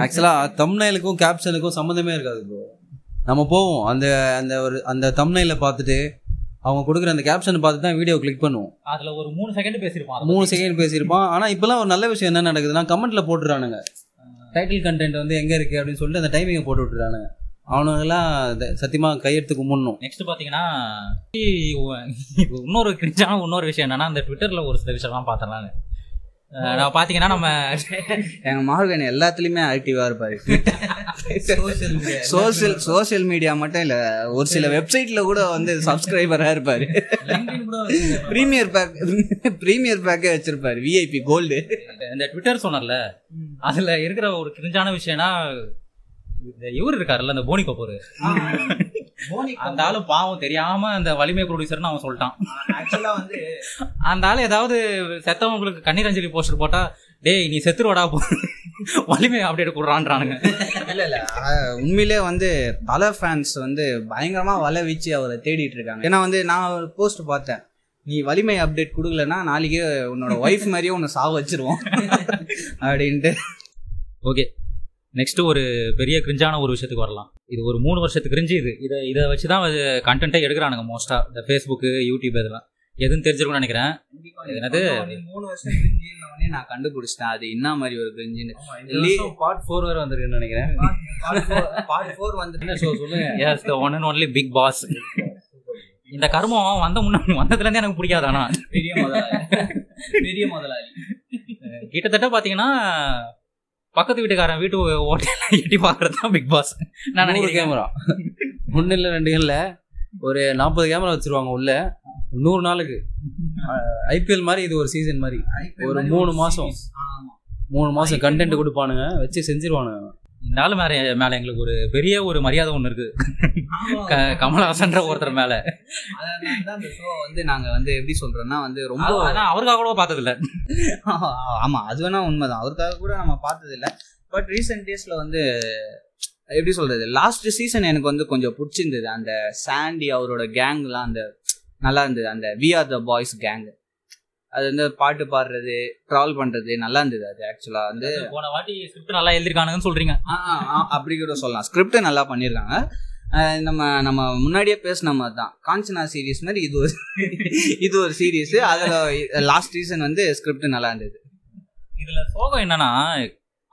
ஆக்சுவலாக தம்னைலுக்கும் கேப்ஷனுக்கும் சம்மந்தமே இருக்காது ப்ரோ நம்ம போவோம். அந்த அந்த ஒரு அந்த தம்னைல பார்த்துட்டு அவங்க கொடுக்குற அந்த கேப்ஷனை பார்த்து தான் வீடியோ கிளிக் பண்ணுவோம். அதுல ஒரு மூணு செகண்ட் பேசியிருப்பான். அதை மூணு. செகண்ட் பேசியிருப்பான். ஆனால் இப்போலாம் ஒரு நல்ல விஷயம் என்ன நடக்குதுன்னா கமெண்ட்ல போட்டுறானுங்க. டைட்டில் கண்டென்ட் வந்து எங்கே இருக்குது அப்படின்னு சொல்லிட்டு அந்த டைமிங்கை போட்டு விட்டுறானுங்க. அவனுங்கெல்லாம் இந்த- சத்தியமா கையெடுத்து கும்பிடணும். நெக்ஸ்ட் பாத்தீங்கன்னா இன்னொரு கிரிஞ்சான இன்னொரு விஷயம் என்னன்னா அந்த ட்விட்டர்ல ஒரு சில விஷயம்லாம் பார்த்தேன் நானு. பாத்தீங்கன்னா நம்ம எங்க மார்கன் எல்லாத்துலயுமே ஆக்டிவா இருப்பாரு. சோசியல் சோசியல் மீடியா மட்டும் இல்ல ஒரு சில வெப்சைட்ல கூட வந்து சப்ஸ்கிரைபரா இருப்பாரு. பிரீமியர் பேக் பிரீமியர் பேக்கே வச்சிருப்பாரு விஐபி கோல்டு இந்த ட்விட்டர் சொன்னர்ல அதுல இருக்கிற ஒரு கிரிஞ்சான விஷயம்னா இவர் இருக்காருல்ல அந்த போனி கபூர். அந்த ஆளு பாவம் தெரியாம அந்த வலிமை ப்ரொடியூசர்னு அவன் சொல்லிட்டான். அந்த ஆளு ஏதாவது செத்தவங்களுக்கு கண்ணீர் அஞ்சலி போஸ்டர் போட்டா டேய் நீ செத்துருவாடா போ. வலிமை அப்டேட் கொடுறான்றானுங்க. இல்ல இல்ல. உண்மையிலே வந்து தலை ஃபேன்ஸ் வந்து பயங்கரமா வலை வீச்சு அவரை தேடிட்டு இருக்காங்க. ஏன்னா வந்து நான் ஒரு போஸ்ட் பார்த்தேன். நீ வலிமை அப்டேட் கொடுக்கலன்னா நாளைக்கே உன்னோட ஒய்ஃப் மாதிரியே உன்னை சாவ வச்சிருவோம். அப்படின்ட்டு. ஓகே நெக்ஸ்ட் ஒரு பெரிய கிரிஞ்சான ஒரு விஷயத்துக்கு வரலாம். இது ஒரு மூணு வருஷத்துக்கு கிரிஞ்சு இது. இதை இதை வச்சு தான் கண்டென்ட்டே எடுக்கிறானுங்க மோஸ்ட்டாக இந்த ஃபேஸ்புக்கு யூடியூப் இதெல்லாம். எதுவும் தெரிஞ்சிருக்கும்னு நினைக்கிறேன். என்னது? மூணு வருஷம் கிரிஞ்சின்னு நான் கண்டுபிடிச்சிட்டேன். அது என்ன மாதிரி ஒரு கிரிஞ்சின்னு பார்ட் ஃபோர் வேறு வந்திருக்குன்னு நினைக்கிறேன். பார்ட் ஃபோர் வந்து என்ன ஷோ சொல்லுங்க yes the one and only Bigg Boss இந்த கர்மம் வந்த முன்னாடி வந்ததுலேருந்தே எனக்கு பிடிக்காது ஆனா. பெரிய முதலாளி. பெரிய முதலாளி. கிட்டத்தட்ட பார்த்தீங்கன்னா பக்கத்து வீட்டுக்காரன் வீட்டு ஓட்டையெல்லாம் எட்டி பார்க்கறது தான் பிக் பாஸ் நான் நினைக்கிறேன். கேமரா ஒன்று இல்லை ரெண்டு இல்லை ஒரு நாற்பது கேமரா வச்சிருவாங்க உள்ள. நூறு நாளுக்கு. ஐபிஎல் மாதிரி இது ஒரு சீசன் மாதிரி. ஒரு மூணு மாசம். ஆமா. மூணு மாசம் கண்டென்ட் கொடுப்பானுங்க. வச்சு செஞ்சிருவானுங்க. இந்த ஆள் மேலே மேலே எங்களுக்கு ஒரு பெரிய ஒரு மரியாதை ஒன்று இருக்கு. க- கமலஹாசன்ற ஒருத்தர் மேலே. அந்த ஷோ வந்து நாங்க வந்து எப்படி சொல்றோம்னா வந்து ரொம்ப ஆனால் அவருக்காக கூட பார்த்ததில்ல. ஆமா அது வேணா உண்மைதான். அவருக்காக கூட நம்ம பார்த்தது இல்ல பட் ரீசெண்ட் டேஸ்ல வந்து எப்படி சொல்றது லாஸ்ட் சீசன் எனக்கு வந்து கொஞ்சம் பிடிச்சிருந்தது. அந்த சாண்டி அவரோட கேங்லாம் அந்த நல்லா இருந்தது. அந்த we are the boys gang அது வந்து பாட்டு பாடுறது ட்ராவல் பண்றது நல்லா இருந்தது அது ஆக்சுவலா வந்து. போன வாட்டி ஸ்கிரிப்ட் நல்லா எழுதிருக்கானுங்கன்னு சொல்றீங்க. ஆ, ஆ, ஆ, அப்படி கூட சொல்லலாம். ஸ்கிரிப்ட் நல்லா பண்ணியிருக்காங்க. நம்ம நம்ம முன்னாடியே பேசின மாதிரி தான். காஞ்சனா சீரிஸ் மாதிரி இது ஒரு இது ஒரு சீரிஸ் அதில் லாஸ்ட் சீசன் வந்து ஸ்கிரிப்ட் நல்லா இருந்தது. இதுல சோகம் என்னன்னா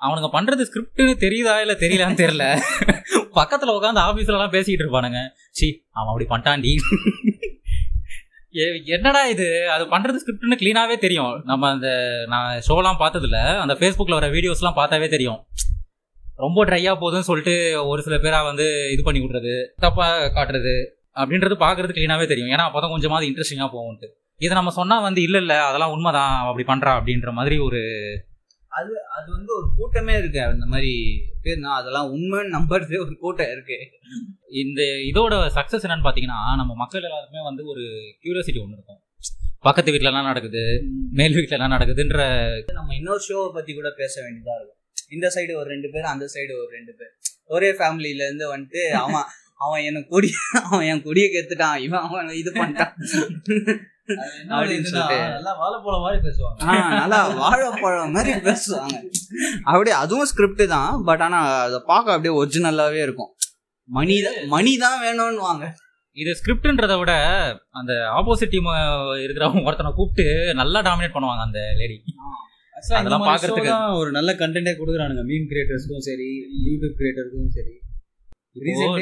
அவனுங்க பண்றது ஸ்கிரிப்ட்னு தெரியுதா இல்ல தெரியலான்னு தெரியல. பக்கத்துல உட்காந்து ஆபீஸ்ல எல்லாம் பேசிக்கிட்டு இருப்பானுங்க. சி அவன் அப்படி பண்ணிட்டான்டி. என்னடா இது? அது பண்றது ஸ்கிரிப்ட்னு கிளீனாவே தெரியும். நம்ம அந்த நான் ஷோலாம் பார்த்ததுல அந்த ஃபேஸ்புக்கில் வர வீடியோஸ்லாம் பார்த்தாவே தெரியும். ரொம்ப ட்ரையா போகுதுன்னு சொல்லிட்டு ஒரு சில பேரா வந்து இது பண்ணி விட்றது தப்பா காட்டுறது அப்படின்றது பார்க்கறது க்ளீனாவே தெரியும். ஏன்னா அப்பதான் கொஞ்சமாவது இன்ட்ரெஸ்டிங்காக போகும்ட்டு இதை நம்ம சொன்னால் வந்து இல்லை இல்லை அதெல்லாம் உண்மைதான். அப்படி பண்ணுறா அப்படின்ற மாதிரி ஒரு அது வந்து ஒரு கூட்டமே இருக்கு. அந்த மாதிரி பேர்னா அதெல்லாம் உண்மைன்னு நம்புறதே ஒரு கூட்டம் இருக்கு. இந்த இதோட சக்ஸஸ் என்னன்னு பார்த்தீங்கன்னா நம்ம மக்கள் எல்லாருமே வந்து ஒரு கியூரியாசிட்டி ஒன்று இருக்கும். பக்கத்து என்ன நடக்குது மேல் என்ன நடக்குதுன்ற நம்ம இன்னொரு ஷோவை பத்தி கூட பேச வேண்டியதா இருக்கும். இந்த சைடு ஒரு ரெண்டு பேர் அந்த சைடு ஒரு ரெண்டு பேர். ஒரே ஃபேமிலில இருந்து வந்துட்டு அவன் அவன் எனக்கு கொடி அவன் என் கொடியை கெடுத்துட்டான். இவன் அவன் இது பண்ணிட்டான். நல்லா வாழைப்பழம் மாதிரி பேசுவாங்க. ஆ, நல்லா வாழைப்பழம் மாதிரி பேசுவாங்க. அப்படியே அதுவும் ஸ்கிரிப்ட் தான் பட் ஆனா அதை பார்க்க அப்படியே ஒரிஜினலாவே இருக்கும். மணி தான் மணி தான் வேணும்னு வாங்க இது ஸ்கிரிப்ட்ன்றதை விட அந்த ஆப்போசிட் டீம் இருக்கிறவங்க ஒருத்தனை கூப்பிட்டு நல்லா டாமினேட் பண்ணுவாங்க அந்த லேடி அதெல்லாம் பார்க்கறதுக்கு- ஒரு நல்ல கண்டென்ட்டே கொடுக்குறானுங்க. மீன் கிரியேட்டர்ஸ்க்கும் சரி யூடியூப் கிரியேட்டருக்கும் சரி.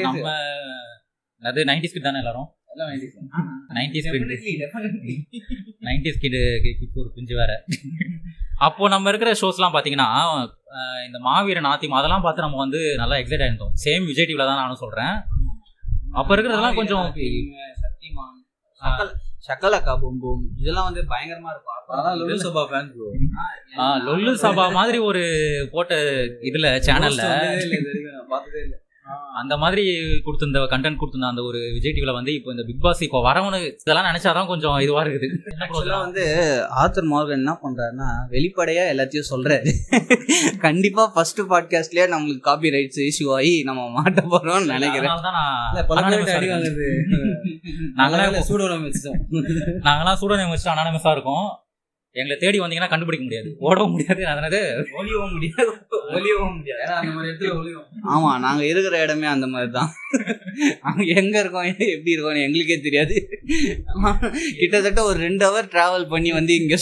நம்ம அது நைன்டிஸ் கிட் தானே எல்லாரும்? எல்லாம் 90s. நைன்டிஸ் கிட் கிட் ஒரு பிஞ்சு வேற. அப்போ நம்ம இருக்கிற ஷோஸ்லாம் பார்த்தீங்கன்னா இந்த மாவீரன் ஆத்திமா அதெல்லாம் பார்த்து நம்ம வந்து நல்லா எக்ஸைட் ஆயிருந்தோம் சேம் விஜய் டிவில தான் நானும் சொல்றேன். அப்ப இருக்கிறதெல்லாம் கொஞ்சம் சக்கல சக்கலக்கா பூம் பூம். இதெல்லாம் வந்து பயங்கரமா இருக்கும். அப்ப அதான் லொல்லு சபா. ஆ, லொல்லு சபா மாதிரி ஒரு போட்ட இதுல சேனல்ல பார்த்ததே இல்ல. அந்த மாதிரி கொடுத்திருந்த கண்டென்ட் கொடுத்திருந்த அந்த ஒரு விஜய் டிவில வந்து இப்போ இந்த பிக் பாஸ் இப்போ வரவனு இதெல்லாம் நினைச்சாதான் கொஞ்சம் இதுவா இருக்குது. ஆக்சுவலா வந்து ஆத்தர் மார்கன் என்ன பண்றாருன்னா வெளிப்படையா எல்லாத்தையும் சொல்றாரு. கண்டிப்பா ஃபர்ஸ்ட் பாட்காஸ்ட்லயே நம்மளுக்கு காப்பி ரைட்ஸ் இஷ்யூ ஆகி நம்ம மாட்ட போறோம்னு நினைக்கிறேன். நாங்களாம் சூடு உணவு வச்சுட்டோம். நாங்களாம் சூடனை வச்சுட்டு அனானமஸா இருக்கோம். எங்களை தேடி வந்தீங்கன்னா கண்டுபிடிக்க முடியாது. ஓடவும் முடியாது. அதனால ஒளியவும் முடியாது. ஒளியவும் முடியாது. ஏன்னா அந்த மாதிரி இடத்துல ஒளியும். ஆமா நாங்க இருக்கிற இடமே அந்த மாதிரி தான் நாங்க எங்க இருக்கோம் எப்படி இருக்கோம் எங்களுக்கே தெரியாது. கிட்டத்தட்ட ஒரு ரெண்டு ஹவர் டிராவல் பண்ணி வந்து இங்க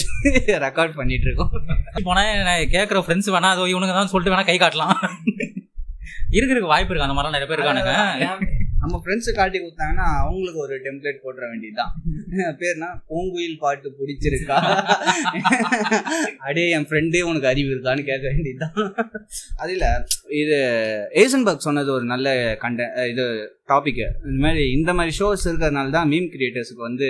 ரெக்கார்ட் பண்ணிட்டு இருக்கோம். போனா நான் கேட்குற ஃப்ரெண்ட்ஸ் வேணா அதோ இவனுங்க தான் சொல்லிட்டு வேணா கை காட்டலாம். இருக்கிறதுக்கு வாய்ப்பு இருக்கு. அந்த மாதிரிலாம் நிறைய பேர் இருக்கானுங்க. நம்ம ஃப்ரெண்ட்ஸு காட்டி கொடுத்தாங்கன்னா அவங்களுக்கு ஒரு டெம்ப்ளேட் போட்டுற வேண்டியதுதான். பேர்னா பூங்குயில் பாட்டு பிடிச்சிருக்கா? அடே என் ஃப்ரெண்டே உனக்கு அறிவு இருக்கான்னு கேட்க வேண்டியதுதான். அது இல்ல. இது ஏசன்பர்க் சொன்னது ஒரு நல்ல கண்ட இது டாபிக் இந்த மாதிரி இந்த மாதிரி ஷோஸ் இருக்கிறதுனால தான் மீம் கிரியேட்டர்ஸுக்கு வந்து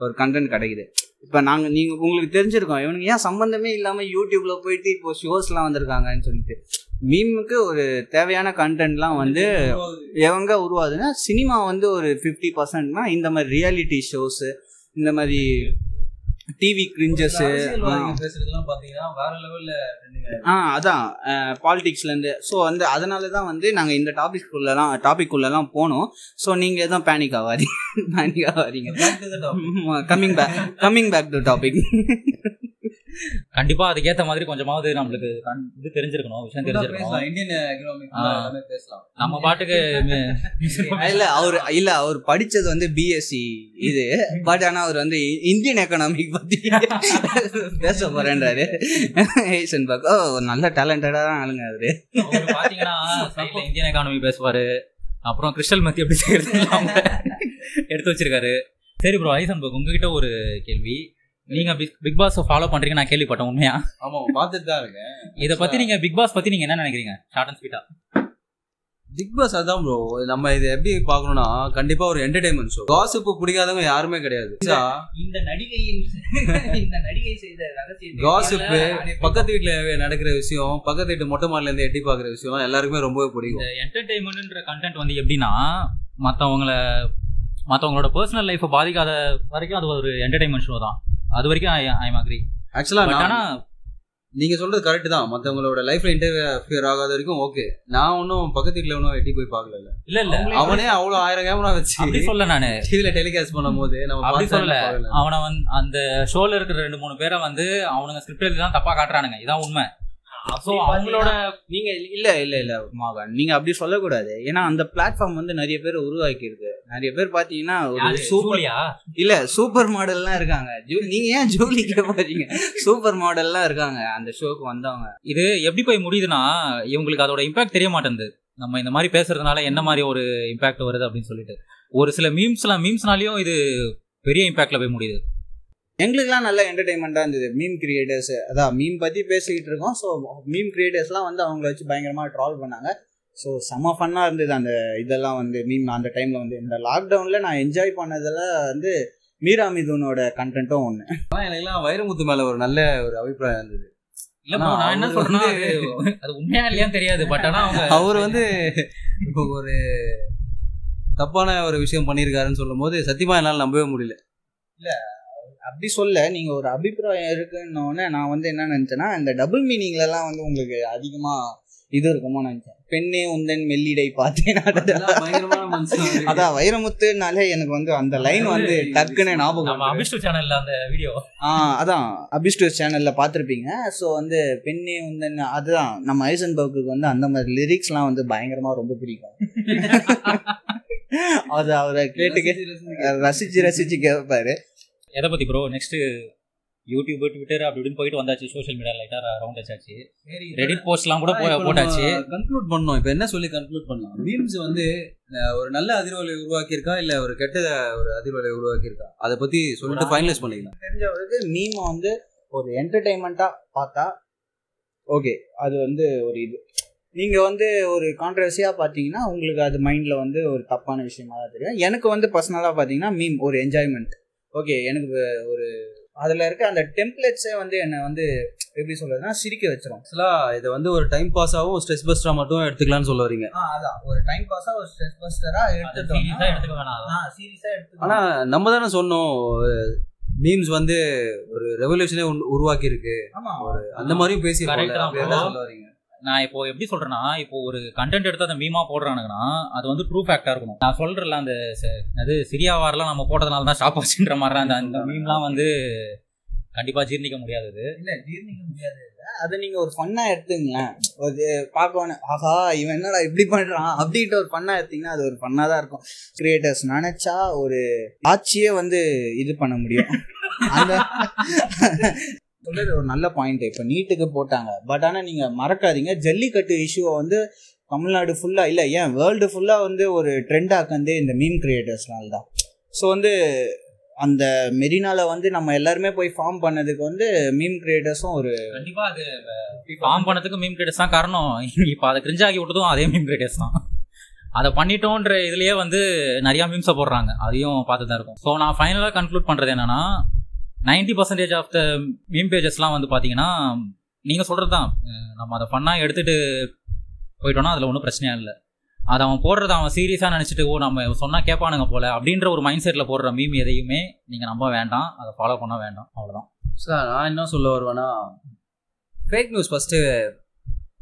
ஒரு கண்டென்ட் கிடைக்குது. இப்போ நாங்கள் நீங்கள் உங்களுக்கு தெரிஞ்சிருக்கோம். இவனுங்க ஏன் சம்மந்தமே இல்லாமல் யூடியூப்பில் போயிட்டு இப்போ ஷோஸ்லாம் வந்திருக்காங்கன்னு சொல்லிட்டு. மீமுக்கு ஒரு தேவையான கண்டென்ட்லாம் வந்து எவங்க உருவாதுன்னா சினிமா வந்து ஒரு ஃபிஃப்டி பர்சன்ட்னா இந்த மாதிரி ரியாலிட்டி ஷோஸு இந்த மாதிரி டிவி கிரிஞ்சஸ் அரசியல்வாதிங்க பேசுறதெல்லாம் பாத்தீங்கன்னா வேற லெவல்ல ஆ அதான். பாலிடிக்ஸ்லேருந்து ஸோ வந்து அதனால தான் வந்து நாங்கள் இந்த டாபிக் உள்ளலாம் டாபிக் உள்ளலாம் போனோம் ஸோ நீங்கள் எதுவும் பேனிக் ஆகாதீங்க. பேனிக் ஆகாதீங்க coming back coming back to topic கண்டிப்பா அதுக்கேத்த மாதிரி கொஞ்சமாவது நம்மளுக்கு இது தெரிஞ்சிருக்கணும் விஷயம் தெரிஞ்சிருக்கணும். இந்தியன் பேசலாம். நம்ம பாட்டுக்கு இல்ல அவர் இல்ல அவர் படிச்சது வந்து பிஎஸ்சி இது. பட் ஆனா அவர் வந்து இந்தியன் எக்கனாமிக் பத்தி பேச போறேன்றாரு ஏசன் பாக் ஓ நல்ல டேலண்டடான ஆளுங்க அவரு. பாத்தீங்கன்னா இந்தியன் எக்கானமி பேசுவாரு. அப்புறம் கிறிஸ்டல் மத்தி எப்படி செய்யறது எடுத்து வச்சிருக்காரு. சரி ப்ரோ ஐசன் பக் உங்ககிட்ட ஒரு கேள்வி. நீங்க பிக் பிக் பாஸ் ஃபாலோ பண்றீங்க நான் கேள்விப்பட்டேன் உண்மையா? ஆமா பார்த்துட்டு தான் இருக்கேன். இத பத்தி நீங்க பிக் பாஸ் பத்தி நீங்க என்ன நினைக்கிறீங்க? ஷார்ட் அண்ட் ஸ்வீட்டா பிக் பாஸ் அதான் ப்ரோ நம்ம இதை எப்படி பார்க்கணும்னா கண்டிப்பா ஒரு என்டர்டைன்மெண்ட் ஷோ காசிப்பு பிடிக்காதவங்க யாருமே கிடையாது. இந்த நடிகையின் இந்த நடிகை செய்த ரகசியத்தை காசிப்பு பக்கத்து வீட்டுல நடக்கிற விஷயம் பக்கத்து வீட்டு மொட்டை மாடில இருந்து எட்டி பாக்குற விஷயம் எல்லாருக்குமே ரொம்பவே பிடிக்கும். என்டர்டைன்மெண்ட்ன்ற கண்டென்ட் வந்து எப்படின்னா மற்றவங்கள மற்றவங்களோட பர்சனல் லைஃப்பை பாதிக்காத வரைக்கும் அது ஒரு என்டர்டைன்மெண்ட் ஷோ தான். அது வரைக்கும் ஐ எம் அக்ரி ஆக்சுவலா பட் ஆனா நீங்க சொல்றது கரெக்ட் தான். மத்தவங்களோட லைஃப்ல இன்டர்ஃபியர் ஆகாத வரைக்கும் ஓகே நான் ஒன்னும் பக்கத்து வீட்டுல ஒன்னும் எட்டி போய் பார்க்கல இல்ல இல்ல. அவனே அவ்வளவு ஆயிரம் கேமரா வச்சு அப்படி சொல்ல நானு. டிவில டெலிகாஸ்ட் பண்ணும் போது நம்ம அப்படி சொல்லல. அவனை வந்து அந்த ஷோல இருக்கிற ரெண்டு மூணு பேரை வந்து அவனுங்க ஸ்கிரிப்ட் எழுதி தான் தப்பா காட்டுறானுங்க. இதான் உண்மை. ஸோ அவங்களோட நீங்க இல்ல இல்ல இல்ல மாகன். நீங்க அப்படி சொல்லக்கூடாது. ஏன்னா அந்த பிளாட்ஃபார்ம் வந்து நிறைய பேர் உருவாக்கி இருக்கு நிறைய பேர் பாத்தீங்கன்னா ஒரு யாரு? Super Julia? இல்ல சூப்பர் மாடல்லாம் இருக்காங்க. நீங்க ஏன் ஜூலி போறீங்க? சூப்பர் மாடல்லாம் இருக்காங்க. அந்த ஷோக்கு வந்தவங்க. இது எப்படி போய் முடியுதுன்னா இவங்களுக்கு அதோட இம்பாக்ட் தெரிய மாட்டேங்குது நம்ம இந்த மாதிரி பேசுறதுனால என்ன மாதிரி ஒரு இம்பாக்ட் வருது அப்படின்னு சொல்லிட்டு. ஒரு சில மீம்ஸ்லாம் மீம்ஸ்னாலையும் இது பெரிய இம்பாக்ட்ல போய் முடியுது. எங்களுக்குலாம் நல்ல என்டர்டைன்மெண்ட்டாக இருந்தது. மீம் கிரியேட்டர்ஸ் அதான் மீம் பற்றி பேசிக்கிட்டு இருக்கோம். ஸோ மீம் கிரியேட்டர்ஸ்லாம் வந்து அவங்கள வச்சு பயங்கரமாக ட்ரால் பண்ணாங்க. ஸோ செம்ம ஃபன்னாக இருந்தது அந்த இதெல்லாம் வந்து மீம் அந்த டைமில் வந்து. இந்த லாக்டவுனில் நான் என்ஜாய் பண்ணதெல்லாம் வந்து மீரா மிதுனோட கண்டென்ட்டும் ஒன்று ஆனா எனக்குலாம் வைரமுத்து மேல ஒரு நல்ல ஒரு அபிப்பிராயம் இருந்தது. இல்ல நான் என்ன சொல்றேன்னா அது- உண்மையா இல்லையான்னு தெரியாது. பட் ஆனா அவர் வந்து இப்போ ஒரு தப்பான ஒரு விஷயம் பண்ணியிருக்காருன்னு சொல்லும் போது சத்தியமா என்னால நம்பவே முடியல. அப்படி சொல்ல நீங்கள் ஒரு அபிப்பிராயம் இருக்குன்னொடனே நான் வந்து என்ன நினச்சேன்னா இந்த டபுள் மீனிங்லலாம் வந்து உங்களுக்கு அதிகமாக இது இருக்குமோ நினச்சேன். பெண்ணே உந்தன் மெல்லிடை பார்த்தேன். அதான் வைரமுத்துனாலே எனக்கு வந்து அந்த லைன் வந்து டக்குன்னு ஞாபகம். அபிஷ்டு சேனல்ல அந்த வீடியோ ஆ அதான் அபிஸ்டோஸ் சேனல்ல பார்த்துருப்பீங்க. ஸோ வந்து பெண்ணே உந்தன் அதுதான் நம்ம ஐசன்பர்க்கு வந்து அந்த மாதிரி லிரிக்ஸ்லாம் வந்து பயங்கரமா ரொம்ப பிடிக்கும். அது அவரை கேட்டு கேட்டு ரசிச்சு ரசிச்சு கேட்பாரு எதை பத்தி ப்ரோ நெக்ஸ்ட் யூடியூப் ட்விட்டர் அப்படி இப்படின்னு போயிட்டு வந்தாச்சு சோஷியல் மீடியா லைட்டா ரவுண்ட் ஆச்சாச்சு ரெடிட் போஸ்ட்லாம் கூட போட்டாச்சு. கன்க்ளூட் பண்ணோம். இப்போ என்ன சொல்லி கன்க்ளூட் பண்ணலாம்? மீம்ஸ் வந்து ஒரு நல்ல அதிர்வலை உருவாக்கியிருக்கா? இல்ல ஒரு கெட்ட ஒரு அதிர்வலை உருவாக்கியிருக்கா? அதை பத்தி சொல்லிட்டு ஃபைனலைஸ் பண்ணிக்கலாம். தெரிஞ்சவருக்கு மீமை வந்து ஒரு என்டர்டைன்மெண்ட்டாக பார்த்தா ஓகே அது வந்து ஒரு இது. நீங்கள் வந்து ஒரு கான்ட்ரவர்சியாக பார்த்தீங்கன்னா உங்களுக்கு அது மைண்டில் வந்து ஒரு தப்பான விஷயமா தான் தெரியும். எனக்கு வந்து பர்சனலாக பார்த்தீங்கன்னா மீம் ஒரு என்ஜாய்மெண்ட் ஓகே எனக்கு ஒரு அதில் இருக்க அந்த டெம்ப்ளேட்ஸே வந்து என்னை வந்து எப்படி சொல்றதுன்னா சிரிக்க வச்சிரும். ஆக்சுவலா இதை வந்து ஒரு டைம் பாஸாவும் ஸ்ட்ரெஸ் பஸ்டா மட்டும் எடுத்துக்கலாம்னு சொல்ல வரீங்க ஆ அதான். ஒரு டைம் பாஸாக ஒரு ஸ்ட்ரெஸ் பஸ்டராக சீரியஸா எடுத்துக்க வேணாம். ஆ சீரியஸாக எடுத்து ஆனா நம்ம தானே சொன்னோம் மீம்ஸ் வந்து ஒரு ரெவல்யூஷனே உருவாக்கி இருக்கு ஆமாம் அந்த மாதிரியும் பேசி. சொல்ல வரீங்க நான் இப்போ எப்படி சொல்றேன்னா இப்போ ஒரு கண்டென்ட் எடுத்து அதை மீமா போடுறானுங்கன்னா அது வந்து ட்ரூ ஃபேக்டா இருக்கணும். நான் சொல்றேன்ல அந்த அது சிரியா வாரெல்லாம் நம்ம போட்டதுனால தான் ஸ்டாப் ஆச்சுன்ற மாதிரி அந்த அந்த மீம்லாம் வந்து கண்டிப்பா ஜீர்ணிக்க முடியாதது இல்ல ஜீர்ணிக்க முடியாது அதை நீங்க ஒரு ஃபன்னா எடுத்துங்களேன். ஒரு பார்க்கணும் ஆஹா இவன் என்னடா இப்படி பண்றான்? அப்படின்ட்டு ஒரு ஃபன்னா எடுத்தீங்கன்னா அது ஒரு ஃபன்னா தான் இருக்கும். கிரியேட்டர்ஸ் நினைச்சா ஒரு ஆட்சியே வந்து இது பண்ண முடியும். அந்த சொல்றது ஒரு நல்ல பாயிண்ட் இப்போ நீட்டுக்கு போட்டாங்க. பட் ஆனால் நீங்கள் மறக்காதீங்க. ஜல்லிக்கட்டு இஷ்யூவை வந்து தமிழ்நாடு ஃபுல்லாக இல்லை ஏன் வேர்ல்டு ஃபுல்லாக வந்து ஒரு ட்ரெண்ட் ஆக்கந்தே இந்த மீம் கிரியேட்டர்ஸ்னால தான். ஸோ வந்து அந்த மெரினால வந்து நம்ம எல்லாருமே போய் ஃபார்ம் பண்ணதுக்கு வந்து மீம் கிரியேட்டர்ஸும் ஒரு கண்டிப்பா அது ஃபார்ம் பண்ணதுக்கு மீம் கிரியேட்டர்ஸ் தான் காரணம். இப்போ அதை கிரிஞ்சாக்கி விட்டதும் அதே மீம் கிரியேட்டர்ஸ் தான். அதை பண்ணிட்டோன்ற இதுலயே வந்து நிறைய மீம்ஸை போடுறாங்க. அதையும் பார்த்து தான் இருக்கும். ஸோ நான் ஃபைனலாக கன்க்ளூட் பண்ணுறது என்னன்னா ninety percentage of the meme பேஜஸ்லாம் வந்து பார்த்தீங்கன்னா நீங்கள் சொல்கிறது தான் நம்ம அதை ஃபன்னாக எடுத்துகிட்டு போயிட்டோன்னா அதில் ஒன்றும் பிரச்சனையா இல்லை. அதை அவன் போடுறத அவன் சீரியஸாக நினச்சிட்டு ஓ நம்ம சொன்னால் கேட்பானுங்க போல அப்படின்ற ஒரு மைண்ட் செட்டில் போடுற மீம் எதையுமே நீங்கள் நம்ப வேண்டாம். அதை ஃபாலோ பண்ண வேண்டாம். அவ்வளோதான் சார் நான் என்ன சொல்ல வருவேன்னா ஃபேக் நியூஸ் ஃபஸ்ட்டு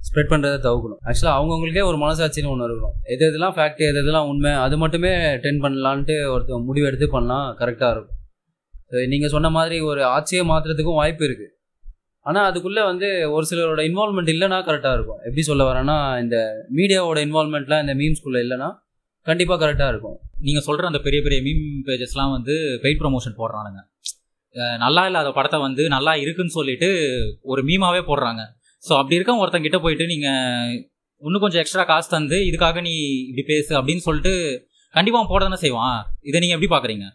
ஸ்ப்ரெட் பண்ணுறதை தவிர்க்கணும். ஆக்சுவலாக அவங்கவுங்களுக்கே ஒரு மனசாட்சின்னு ஒன்று இருக்கணும். எது எதெல்லாம் ஃபேக்ட் எது எதெல்லாம் உண்மை அது மட்டுமே டென் பண்ணலான்ட்டு ஒருத்தர் முடிவு எடுத்து பண்ணலாம் கரெக்டாக இருக்கும். நீங்கள் சொன்ன மாதிரி ஒரு ஆட்சியை மாற்றுறதுக்கும் வாய்ப்பு இருக்குது ஆனால் அதுக்குள்ளே வந்து ஒரு சிலரோட இன்வால்மெண்ட் இல்லைன்னா கரெக்டாக இருக்கும். எப்படி சொல்ல வரேன்னா இந்த மீடியாவோட இன்வால்மெண்ட்லாம் இந்த மீம்ஸ்குள்ளே இல்லைன்னா கண்டிப்பாக கரெக்டாக இருக்கும். நீங்கள் சொல்கிற அந்த பெரிய பெரிய மீம் பேஜஸ்லாம் வந்து பெயிட் ப்ரொமோஷன் போடுறானுங்க. நல்லா இல்லாத படத்தை வந்து நல்லா இருக்குன்னு சொல்லிட்டு ஒரு மீமாவே போடுறாங்க. ஸோ அப்படி இருக்க ஒருத்தங்கிட்ட போயிட்டு நீங்கள் இன்னும் கொஞ்சம் எக்ஸ்ட்ரா காசு தந்து இதுக்காக நீ இப்படி பேசு அப்படின்னு சொல்லிட்டு கண்டிப்பாக போட தானே செய்வான். இதை நீங்கள் எப்படி பார்க்குறீங்க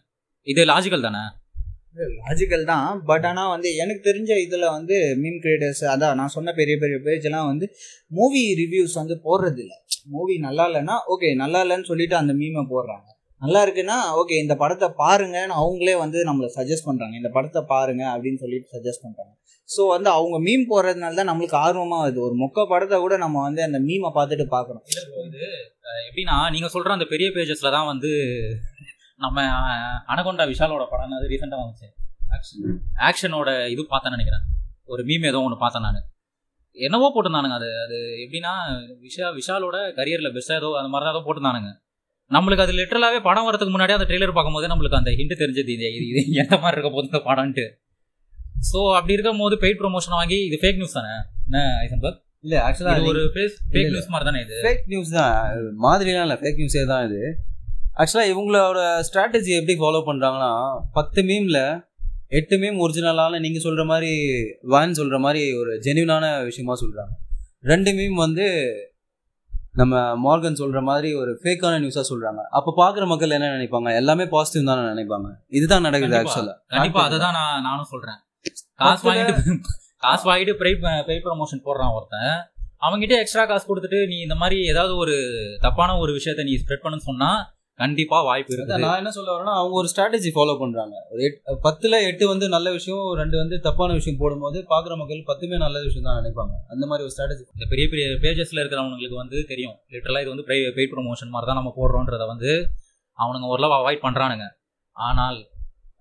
இது லாஜிக்கல் தானே? லாஜிக்கல் தான். பட் ஆனால் வந்து எனக்கு தெரிஞ்ச இதில் வந்து மீம் கிரியேட்டர்ஸ் அதான் நான் சொன்ன பெரிய பெரிய பேஜ்லாம் வந்து மூவி ரிவ்யூஸ் வந்து போடுறதில்ல. மூவி நல்லா இல்லைன்னா ஓகே நல்லா இல்லைன்னு சொல்லிட்டு அந்த மீமை போடுறாங்க. நல்லா இருக்குன்னா ஓகே இந்த படத்தை பாருங்கன்னு அவங்களே வந்து நம்மளை சஜஸ்ட் பண்ணுறாங்க இந்த படத்தை பாருங்க அப்படின்னு சொல்லிட்டு சஜஸ்ட் பண்ணுறாங்க ஸோ வந்து அவங்க மீம் போடுறதுனால தான் நம்மளுக்கு ஆர்வமாக வருது. ஒரு மொக்க படத்தை கூட நம்ம வந்து அந்த மீமை பார்த்துட்டு பார்க்கணும். எப்படின்னா நீங்கள் சொல்கிற அந்த பெரிய பேஜஸில் தான் வந்து நம்ம அனகொண்டா விஷாலோட படம் அது ரீசெண்டாக வந்துச்சு. ஆக்ஷன் ஆக்ஷனோட இது பார்த்தேன்னு நினைக்கிறேன். ஒரு மீம் ஏதோ ஒன்று பார்த்தேன் நான். என்னவோ போட்டிருந்தானுங்க அது. அது எப்படின்னா விஷா விஷாலோட கரியரில் பெஸ்ட்டாக ஏதோ அந்த மாதிரி தான் ஏதோ போட்டிருந்தானுங்க. நம்மளுக்கு அது லிட்டரலாகவே படம் வரதுக்கு முன்னாடி அந்த ட்ரெய்லர் பார்க்கும்போது நம்மளுக்கு அந்த ஹிண்ட் தெரிஞ்சது. இது இது எந்த மாதிரி இருக்க போகுது இந்த படம்ன்ட்டு. ஸோ அப்படி இருக்கும் போது பெய்ட் ப்ரொமோஷன் வாங்கி இது ஃபேக் நியூஸ் தானே? என்ன ஐசன்பர்க் இல்லை ஆக்சுவலாக ஒரு ஃபேக். நியூஸ் மாதிரி தானே இது? ஃபேக் நியூஸ் தான். மாதிரிலாம் இல்லை. ஃபேக் நியூஸே தான் இது. ஆக்சுவலாக இவங்களோட ஸ்ட்ராட்டஜி எப்படி ஃபாலோ பண்ணுறாங்கன்னா பத்து மீமில் எட்டு மீம் ஒரிஜினலான நீங்கள் சொல்கிற மாதிரி வான் சொல்கிற மாதிரி ஒரு ஜென்யூனான விஷயமா சொல்கிறாங்க ரெண்டு மீம் வந்து நம்ம மார்கன் சொல்கிற மாதிரி ஒரு ஃபேக்கான நியூஸாக சொல்கிறாங்க அப்போ பார்க்குற மக்கள் என்ன நினைப்பாங்க? எல்லாமே பாசிட்டிவ் தானே நினைப்பாங்க. இதுதான் நடக்குது. ஆக்சுவலாக கண்டிப்பா அதை தான் நான் நானும் சொல்றேன். காசு வாங்கிட்டு காசு வாங்கிட்டு பெய்ட் பெய்ட் ப்ரமோஷன் போடுறான் ஒருத்தன். அவங்ககிட்ட எக்ஸ்ட்ரா காசு கொடுத்துட்டு நீ இந்த மாதிரி ஏதாவது ஒரு தப்பான ஒரு விஷயத்த நீ ஸ்ப்ரெட் பண்ணுன்னு சொன்னா கண்டிப்பா வாய்ப்பு இருக்குது. நான் என்ன சொல்ல வரேன்னா அவங்க ஒரு ஸ்ட்ராட்டஜி ஃபாலோ பண்றாங்க. ஒரு பத்துல எட்டு வந்து நல்ல விஷயம் ரெண்டு வந்து தப்பான விஷயம் போடும்போது பாக்குற மக்கள் பத்துமே நல்ல விஷயம் தான் நினைப்பாங்க. அந்த மாதிரி ஒரு ஸ்ட்ராட்டஜி இந்த பெரிய பெரிய பேஜஸ்ல இருக்கிறவங்களுக்கு வந்து தெரியும். லிட்டரலா இது வந்து பெய்ட் ப்ரொமோஷன் மாதிரி தான் நம்ம போடுறோன்றத வந்து அவனுங்க ஓரளவு அவாய்ட் பண்றானுங்க. ஆனால்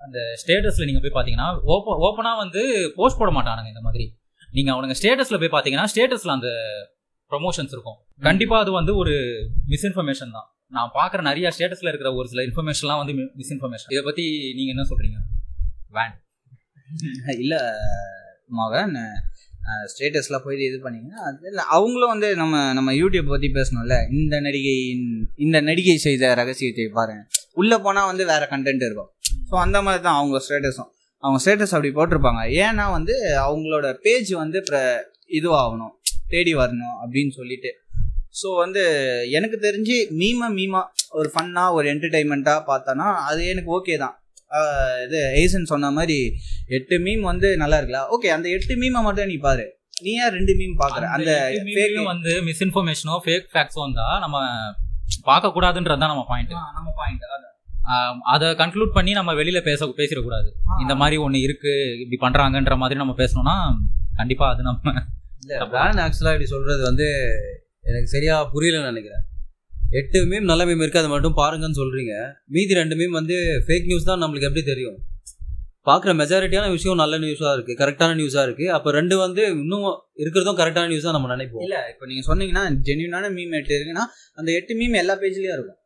அந்த ஸ்டேட்டஸ்ல நீங்க போய் பாத்தீங்கன்னா ஓப்ப ஓப்பனா வந்து போஸ்ட் போட மாட்டானுங்க இந்த மாதிரி. நீங்க அவனுங்க ஸ்டேட்டஸ்ல போய் பாத்தீங்கன்னா ஸ்டேட்டஸ்ல அந்த ப்ரொமோஷன்ஸ் இருக்கும். கண்டிப்பா அது வந்து ஒரு மிஸ்இன்ஃபர்மேஷன் தான். நான் பார்க்குற நிறைய ஸ்டேட்டஸில் இருக்கிற ஒரு சில இன்ஃபர்மேஷன்லாம் வந்து மிஸ்இன்ஃபர்மேஷன் இதை பற்றி நீங்கள் என்ன சொல்கிறீங்க வேன் இல்லை மகன் ஸ்டேட்டஸில் போயிட்டு இது பண்ணீங்கன்னா அது இல்லை அவங்களும் வந்து நம்ம நம்ம யூடியூப் பற்றி பேசணும்ல. இந்த நடிகையின் இந்த நடிகை செய்த ரகசியத்தை பாருங்க. உள்ளே போனால் வந்து வேறு கண்டென்ட் இருக்கும். ஸோ அந்த மாதிரி தான் அவங்க ஸ்டேட்டஸும் அவங்க ஸ்டேட்டஸ் அப்படி போட்டிருப்பாங்க. ஏன்னா வந்து அவங்களோட பேஜ் வந்து இப்போ இதுவாகணும். தேடி வரணும் அப்படின்னு சொல்லிட்டு. ஸோ வந்து எனக்கு தெரிஞ்சு மீமா மீமா ஒரு ஃபன்னாக ஒரு என்டர்டைன்மெண்ட்டாக பார்த்தோன்னா அது எனக்கு ஓகே தான். இது ஏசன் சொன்ன மாதிரி எட்டு மீம் வந்து நல்லா இருக்குல்ல? ஓகே அந்த எட்டு மீமை மட்டும் நீ பாரு. நீ ஏன் ரெண்டு மீம் பாக்குற? அந்த fake- வந்து மிஸ்இன்ஃபர்மேஷனோ ஃபேக் ஃபேக்ஸோ வந்தா நம்ம பார்க்க கூடாதுன்றது தான் நம்ம பாயிண்ட் நம்ம பாயிண்ட் அதை கன்க்ளூட் பண்ணி நம்ம வெளியில பேச பேசிடக்கூடாது. இந்த மாதிரி ஒன்று இருக்கு இப்படி பண்றாங்கன்ற மாதிரி நம்ம பேசணும்னா கண்டிப்பா அது நம்ம இல்ல ஆக்சுவலாக இப்படி சொல்றது வந்து எனக்கு சரியாக புரியலன்னு நினைக்கிறேன். எட்டு மீம் நல்ல மீம் இருக்குது அதை மட்டும் பாருங்கன்னு சொல்கிறீங்க மீதி ரெண்டு மீம் வந்து ஃபேக் நியூஸ் தான் நம்மளுக்கு எப்படி தெரியும்? பார்க்குற மெஜாரிட்டியான விஷயம் நல்ல நியூஸாக இருக்குது கரெக்டான நியூஸாக இருக்குது அப்போ ரெண்டு வந்து இன்னும் இருக்கிறதும் கரெக்டான நியூஸாக நம்ம நினைப்போம். இல்லை இப்போ நீங்கள் சொன்னீங்கன்னா ஜென்யூனான மீம் எட்டு இருக்குன்னா அந்த எட்டு மீம் எல்லா பேஜ்லேயும் இருக்கும்.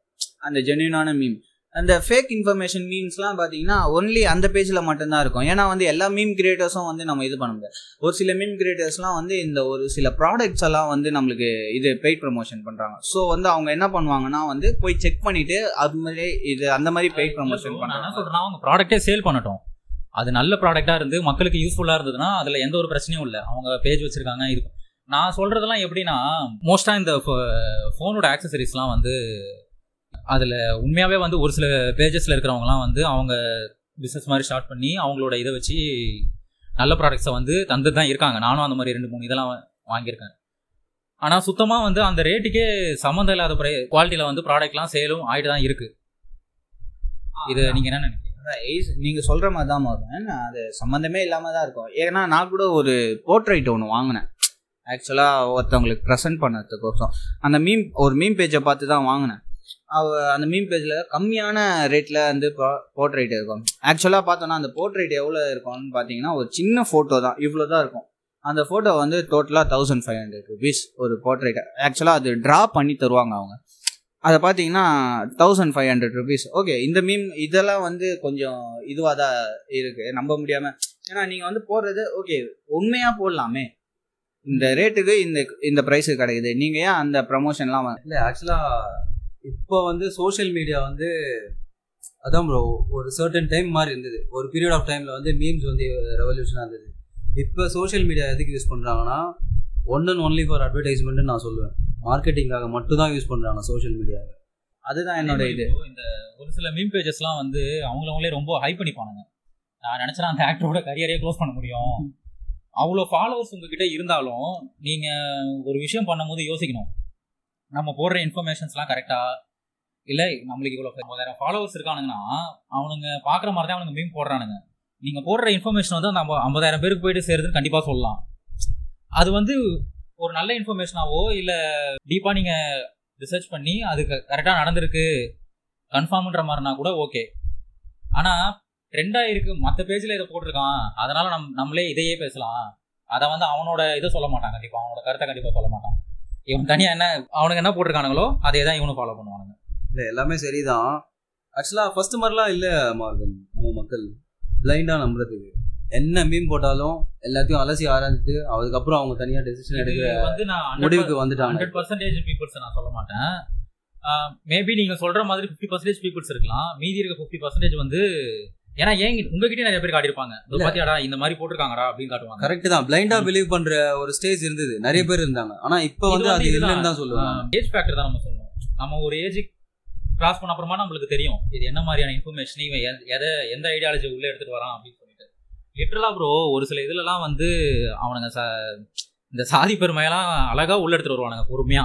அந்த ஜென்யூனான மீம் அந்த ஃபேக் இன்ஃபர்மேஷன் மீம்ஸ்லாம் பார்த்தீங்கன்னா ஒன்லி அந்த பேஜில் மட்டும்தான் இருக்கும். ஏன்னா வந்து எல்லா மீம் கிரியேட்டர்ஸும் வந்து நம்ம இது பண்ண முடியாது. ஒரு சில மீம் கிரியேட்டர்ஸ்லாம் வந்து இந்த ஒரு சில ப்ராடக்ட்ஸ் எல்லாம் வந்து நம்மளுக்கு இது பெய்ட் ப்ரமோஷன் பண்ணுறாங்க ஸோ வந்து அவங்க என்ன பண்ணுவாங்கன்னா வந்து போய் செக் பண்ணிட்டு அது மாதிரி இது அந்த மாதிரி பெய்ட் ப்ரமோஷன் பண்ணுறாங்க சொல்றேன்னா அவங்க ப்ராடக்ட்டே சேல் பண்ணட்டும். அது நல்ல ப்ராடக்டா இருந்து மக்களுக்கு யூஸ்ஃபுல்லா இருந்ததுன்னா அதுல எந்த ஒரு பிரச்சனையும் இல்லை. அவங்க பேஜ் வச்சிருக்காங்க இது. நான் சொல்றதெல்லாம் எப்படின்னா மோஸ்டா இந்த ஃபோனோட ஆக்சசரிஸ்லாம் வந்து அதுல உண்மையாவே வந்து ஒரு சில பேஜஸ்ல இருக்கிறவங்கலாம் வந்து அவங்க பிசினஸ் மாதிரி ஸ்டார்ட் பண்ணி அவங்களோட இதை வச்சு நல்ல ப்ராடக்ட்ஸை வந்து தந்து தான் இருக்காங்க. நானும் அந்த மாதிரி ரெண்டு மூணு இதெல்லாம் வாங்கியிருக்கேன். ஆனால் சுத்தமாக வந்து அந்த ரேட்டுக்கே சம்மந்தம் இல்லாத குவாலிட்டியில் வந்து ப்ராடக்ட்லாம் சேலும் ஆகிட்டு தான் இருக்கு. இது நீங்கள் என்ன நினைக்கிறீங்க? நீங்க சொல்ற மாதிரி தான் மோகன் அது சம்மந்தமே இல்லாம தான் இருக்கும். ஏன்னா நான் கூட ஒரு போர்ட்ரைட் ஒன்று வாங்கினேன். ஆக்சுவலாக ஒருத்தவங்களுக்கு ப்ரெசென்ட் பண்ணதுக்கோசம் அந்த மீம் ஒரு மீம் பேஜை பார்த்து தான் வாங்கினேன். அவ அந்த மீம் பேஜில் கம்மியான ரேட்டில் வந்து போர்ட்ரேட் இருக்கும். ஆக்சுவலாக பார்த்தோன்னா அந்த போர்ட்ரேட் எவ்வளோ இருக்கும்னு பார்த்தீங்கன்னா ஒரு சின்ன ஃபோட்டோ தான். இவ்வளோ தான் இருக்கும். அந்த ஃபோட்டோ வந்து டோட்டலாக தௌசண்ட் ஃபைவ் ஹண்ட்ரட் ருபீஸ் ஒரு போர்ட்ரேட் ஆக்சுவலாக அது ட்ரா பண்ணி தருவாங்க அவங்க. அதை பார்த்தீங்கன்னா thousand five hundred rupees okay இந்த மீம் இதெல்லாம் வந்து கொஞ்சம் இதுவாக தான் இருக்குது நம்ப முடியாமல் ஏன்னா நீங்கள் வந்து போடுறது ஓகே உண்மையாக போடலாமே. இந்த ரேட்டுக்கு இந்த இந்த ப்ரைஸுக்கு கிடைக்குது. நீங்கள் ஏன் அந்த ப்ரமோஷன்லாம் இல்லை ஆக்சுவலாக இப்போ வந்து சோஷியல் மீடியா வந்து அதான் ப்ரோ ஒரு சர்டன் டைம் மாதிரி இருந்தது. ஒரு பீரியட் ஆஃப் டைமில் வந்து மீம்ஸ் வந்து ரெவல்யூஷனாக இருந்தது. இப்போ சோஷியல் மீடியா எதுக்கு யூஸ் பண்ணுறாங்கன்னா ஒன் அண்ட் ஒன்லி ஃபார் அட்வர்டைஸ்மெண்ட்னு நான் சொல்லுவேன். மார்க்கெட்டிங்காக மட்டும் தான் யூஸ் பண்ணுறாங்க சோஷியல் மீடியாவை அதுதான் என்னோட இது. இந்த ஒரு சில மீம் பேஜஸ்லாம் வந்து அவங்களவங்களே ரொம்ப ஹை பண்ணிப்பானுங்க. நான் நினச்சேன் அந்த ஆக்டரோட கரியரே க்ளோஸ் பண்ண முடியும். அவ்வளோ ஃபாலோவர்ஸ் உங்ககிட்ட இருந்தாலும் நீங்கள் ஒரு விஷயம் பண்ணும்போது யோசிக்கணும். நம்ம போடுற இன்ஃபர்மேஷன்ஸ்லாம் கரெக்டாக இல்லை நம்மளுக்கு இவ்வளோ ஐம்பதாயிரம் ஃபாலோவர்ஸ் இருக்கானுங்கன்னா அவனுங்க பார்க்குற மாதிரி தான் அவனுங்க மீம் போடுறானுங்க. நீங்கள் போடுற இன்ஃபர்மேஷன் வந்து நம்ம ஐம்பதாயிரம் பேருக்கு போயிட்டு சேருதுன்னு கண்டிப்பாக சொல்லலாம். அது வந்து ஒரு நல்ல இன்ஃபர்மேஷனாவோ இல்லை டீப்பாக நீங்கள் ரிசர்ச் பண்ணி அது கரெக்டாக நடந்திருக்கு கன்ஃபார்ம்ன்ற மாதிரினா கூட ஓகே ஆனால் ட்ரெண்டாக இருக்குது மற்ற பேஜில் இதை போட்டிருக்கான் அதனால் நம் நம்மளே இதையே பேசலாம். அதை வந்து அவனோட இதை சொல்ல மாட்டான் கண்டிப்பாக அவனோட கருத்தை கண்டிப்பாக சொல்ல மாட்டான். இவன் தனியாக என்ன அவனுங்க என்ன போட்டிருக்கானுங்களோ அதே தான் இவனும் ஃபாலோ பண்ணுவானுங்க. இல்லை எல்லாமே சரிதான். ஆக்சுவலாக ஃபர்ஸ்ட் மாதிரிலாம் இல்லை மார்கன் நம்ம மக்கள். பிளைண்டாக நம்புறதுக்கு. என்ன மீன் போட்டாலும் எல்லாத்தையும் அலசி ஆராய்ஞ்சிட்டு அதுக்கப்புறம் அவங்க தனியாக டெசிஷன் எடுக்கிற இது வந்து நான் முடிவுக்கு வந்துட்டாங்க. ஹண்ட்ரட் பர்சன்டேஜ் பீப்புள்ஸ் நான் சொல்ல மாட்டேன். மேபி நீங்கள் சொல்கிற மாதிரி ஃபிஃப்டி பர்சன்டேஜ் பீப்புள்ஸ் இருக்கலாம். மீதி இருக்க ஃபிஃப்டி பர்சன்டேஜ் வந்து ஏன்னா ஏன் உங்ககிட்ட நிறைய பேர் காட்டியிருப்பாங்க. பாத்தியாடா இந்த மாதிரி போட்டிருக்காங்கடா அப்படின்னு காட்டுவாங்க. கரெக்ட் தான். பிளைண்டா பிலீவ் பண்ற ஒரு ஸ்டேஜ் இருந்தது. நிறைய பேர் இருந்தாங்க. ஆனா இப்போ வந்து அது இல்லைன்னு தான் சொல்லுவாங்க. ஏஜ் ஃபேக்டர் தான் நம்ம சொல்லணும். நம்ம ஒரு ஏஜ் கிராஸ் பண்ண அப்புறமா நம்மளுக்கு தெரியும். இது என்ன மாதிரியான இன்ஃபர்மேஷன் இவன் எத- எந்த ஐடியாலஜி உள்ள எடுத்துட்டு வரான் அப்படின்னு சொல்லிட்டு. லிட்டரலா ப்ரோ ஒரு சில இதுலலாம் வந்து அவனுங்க இந்த சாதி பெருமையெல்லாம் அழகா உள்ள எடுத்துட்டு வருவானுங்க பொறுமையா.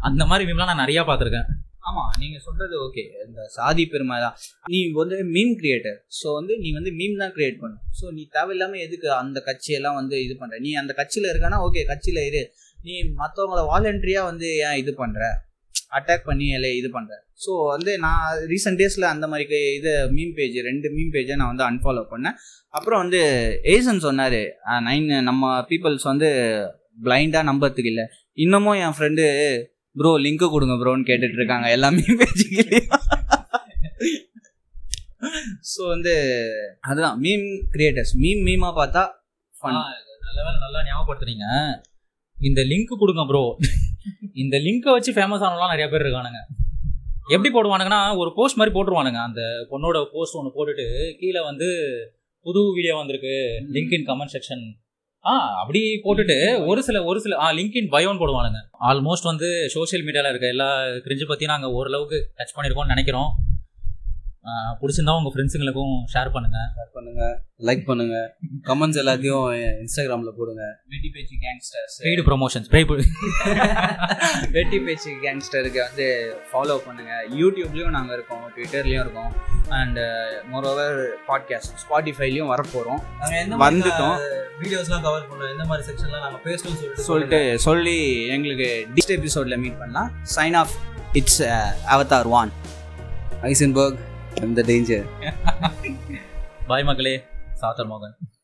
அந்த மாதிரி மீம்லாம் நான் நிறைய பார்த்துருக்கேன். ஆமாம் நீங்கள் சொல்கிறது ஓகே இந்த சாதி பெருமை தான். நீ வந்து மீம் கிரியேட்டர் ஸோ வந்து நீ வந்து மீம் தான் கிரியேட் பண்ணும் ஸோ நீ தேவையில்லாமல் எதுக்கு அந்த கட்சியெல்லாம் வந்து இது பண்ணுற நீ அந்த கட்சியில் இருக்கானா? ஓகே கட்சியில் இரு. நீ மற்றவங்கள வாலண்டரியாக வந்து ஏன் இது பண்ணுற அட்டாக் பண்ணி இல்லை இது பண்ணுற ஸோ வந்து நான் ரீசெண்ட் டேஸில் அந்த மாதிரி இது மீம் பேஜ் ரெண்டு மீம் பேஜை நான் வந்து அன்ஃபாலோ பண்ணேன். அப்புறம் வந்து ஏசன் சொன்னார். நைன் நம்ம பீப்புள்ஸ் வந்து பிளைண்டாக நம்புறதுக்கு இல்லை. இன்னமும் என் ஃப்ரெண்டு ப்ரோ லிங்க் கொடுங்க ப்ரோன்னு கேட்டுட்டு இருக்காங்க எல்லாமே பேஜுக்கு ஸோ வந்து அதுதான் மீம் கிரியேட்டர்ஸ் மீம் மீமா பார்த்தா ஃபன் நல்ல வேலை நல்லா ஞாபகப்படுத்துறீங்க. இந்த லிங்க் கொடுங்க ப்ரோ இந்த லிங்கை வச்சு ஃபேமஸ் ஆனவங்களாம் நிறைய பேர் இருக்கானுங்க. எப்படி போடுவானுங்கன்னா ஒரு போஸ்ட் மாதிரி போட்டுருவானுங்க. அந்த பொண்ணோட போஸ்ட் ஒன்று போட்டுட்டு கீழே வந்து புது வீடியோ வந்திருக்கு. லிங்க் இன் கமெண்ட் செக்ஷன் ஆ அப்படி போட்டுட்டு ஒரு சில ஒரு சில ஆ லிங்க் இன் பயோன்னு போடுவானுங்க. ஆல்மோஸ்ட் வந்து சோஷியல் மீடியாவில் இருக்க எல்லா கிரிஞ்சு பற்றி நாங்கள் ஓரளவுக்கு டச் பண்ணியிருக்கோம்னு நினைக்கிறோம். பிடிச்சிருந்தா உங்கள் ஃப்ரெண்ட்ஸுங்களுக்கும் ஷேர் பண்ணுங்கள் ஷேர் பண்ணுங்க. லைக் பண்ணுங்க. கமெண்ட்ஸ் எல்லாத்தையும் இன்ஸ்டாகிராம்ல போடுங்க. வெட்டி பேச்சு கேங்ஸ்டர்ஸ் பெய்டு ப்ரொமோஷன்ஸ் பெய்டு வெட்டி பேச்சு கேங்ஸ்டருக்கு வந்து ஃபாலோ பண்ணுங்க. யூடியூப்லேயும் நாங்கள் இருக்கோம் ட்விட்டர்லேயும் இருக்கோம். அண்ட் மோரோவர் பாட்காஸ்ட் ஸ்பாட்டிஃபைலையும் வரப்போகிறோம் நாங்க எந்த வந்துட்டோம். வீடியோஸ்லாம் கவர் பண்ணோம் எந்த மாதிரி செக்ஷன்லாம் நாங்க பேசணும்னு சொல்லிட்டு சொல்லிட்டு சொல்லி எங்களுக்கு டிஸ்ட் எபிசோடில் மீட் பண்ணலாம். Sign off it's Avatar Wan Eisenberg அந்த டேஞ்சர் பாய் மக்களே சாத்தர் மோகன்.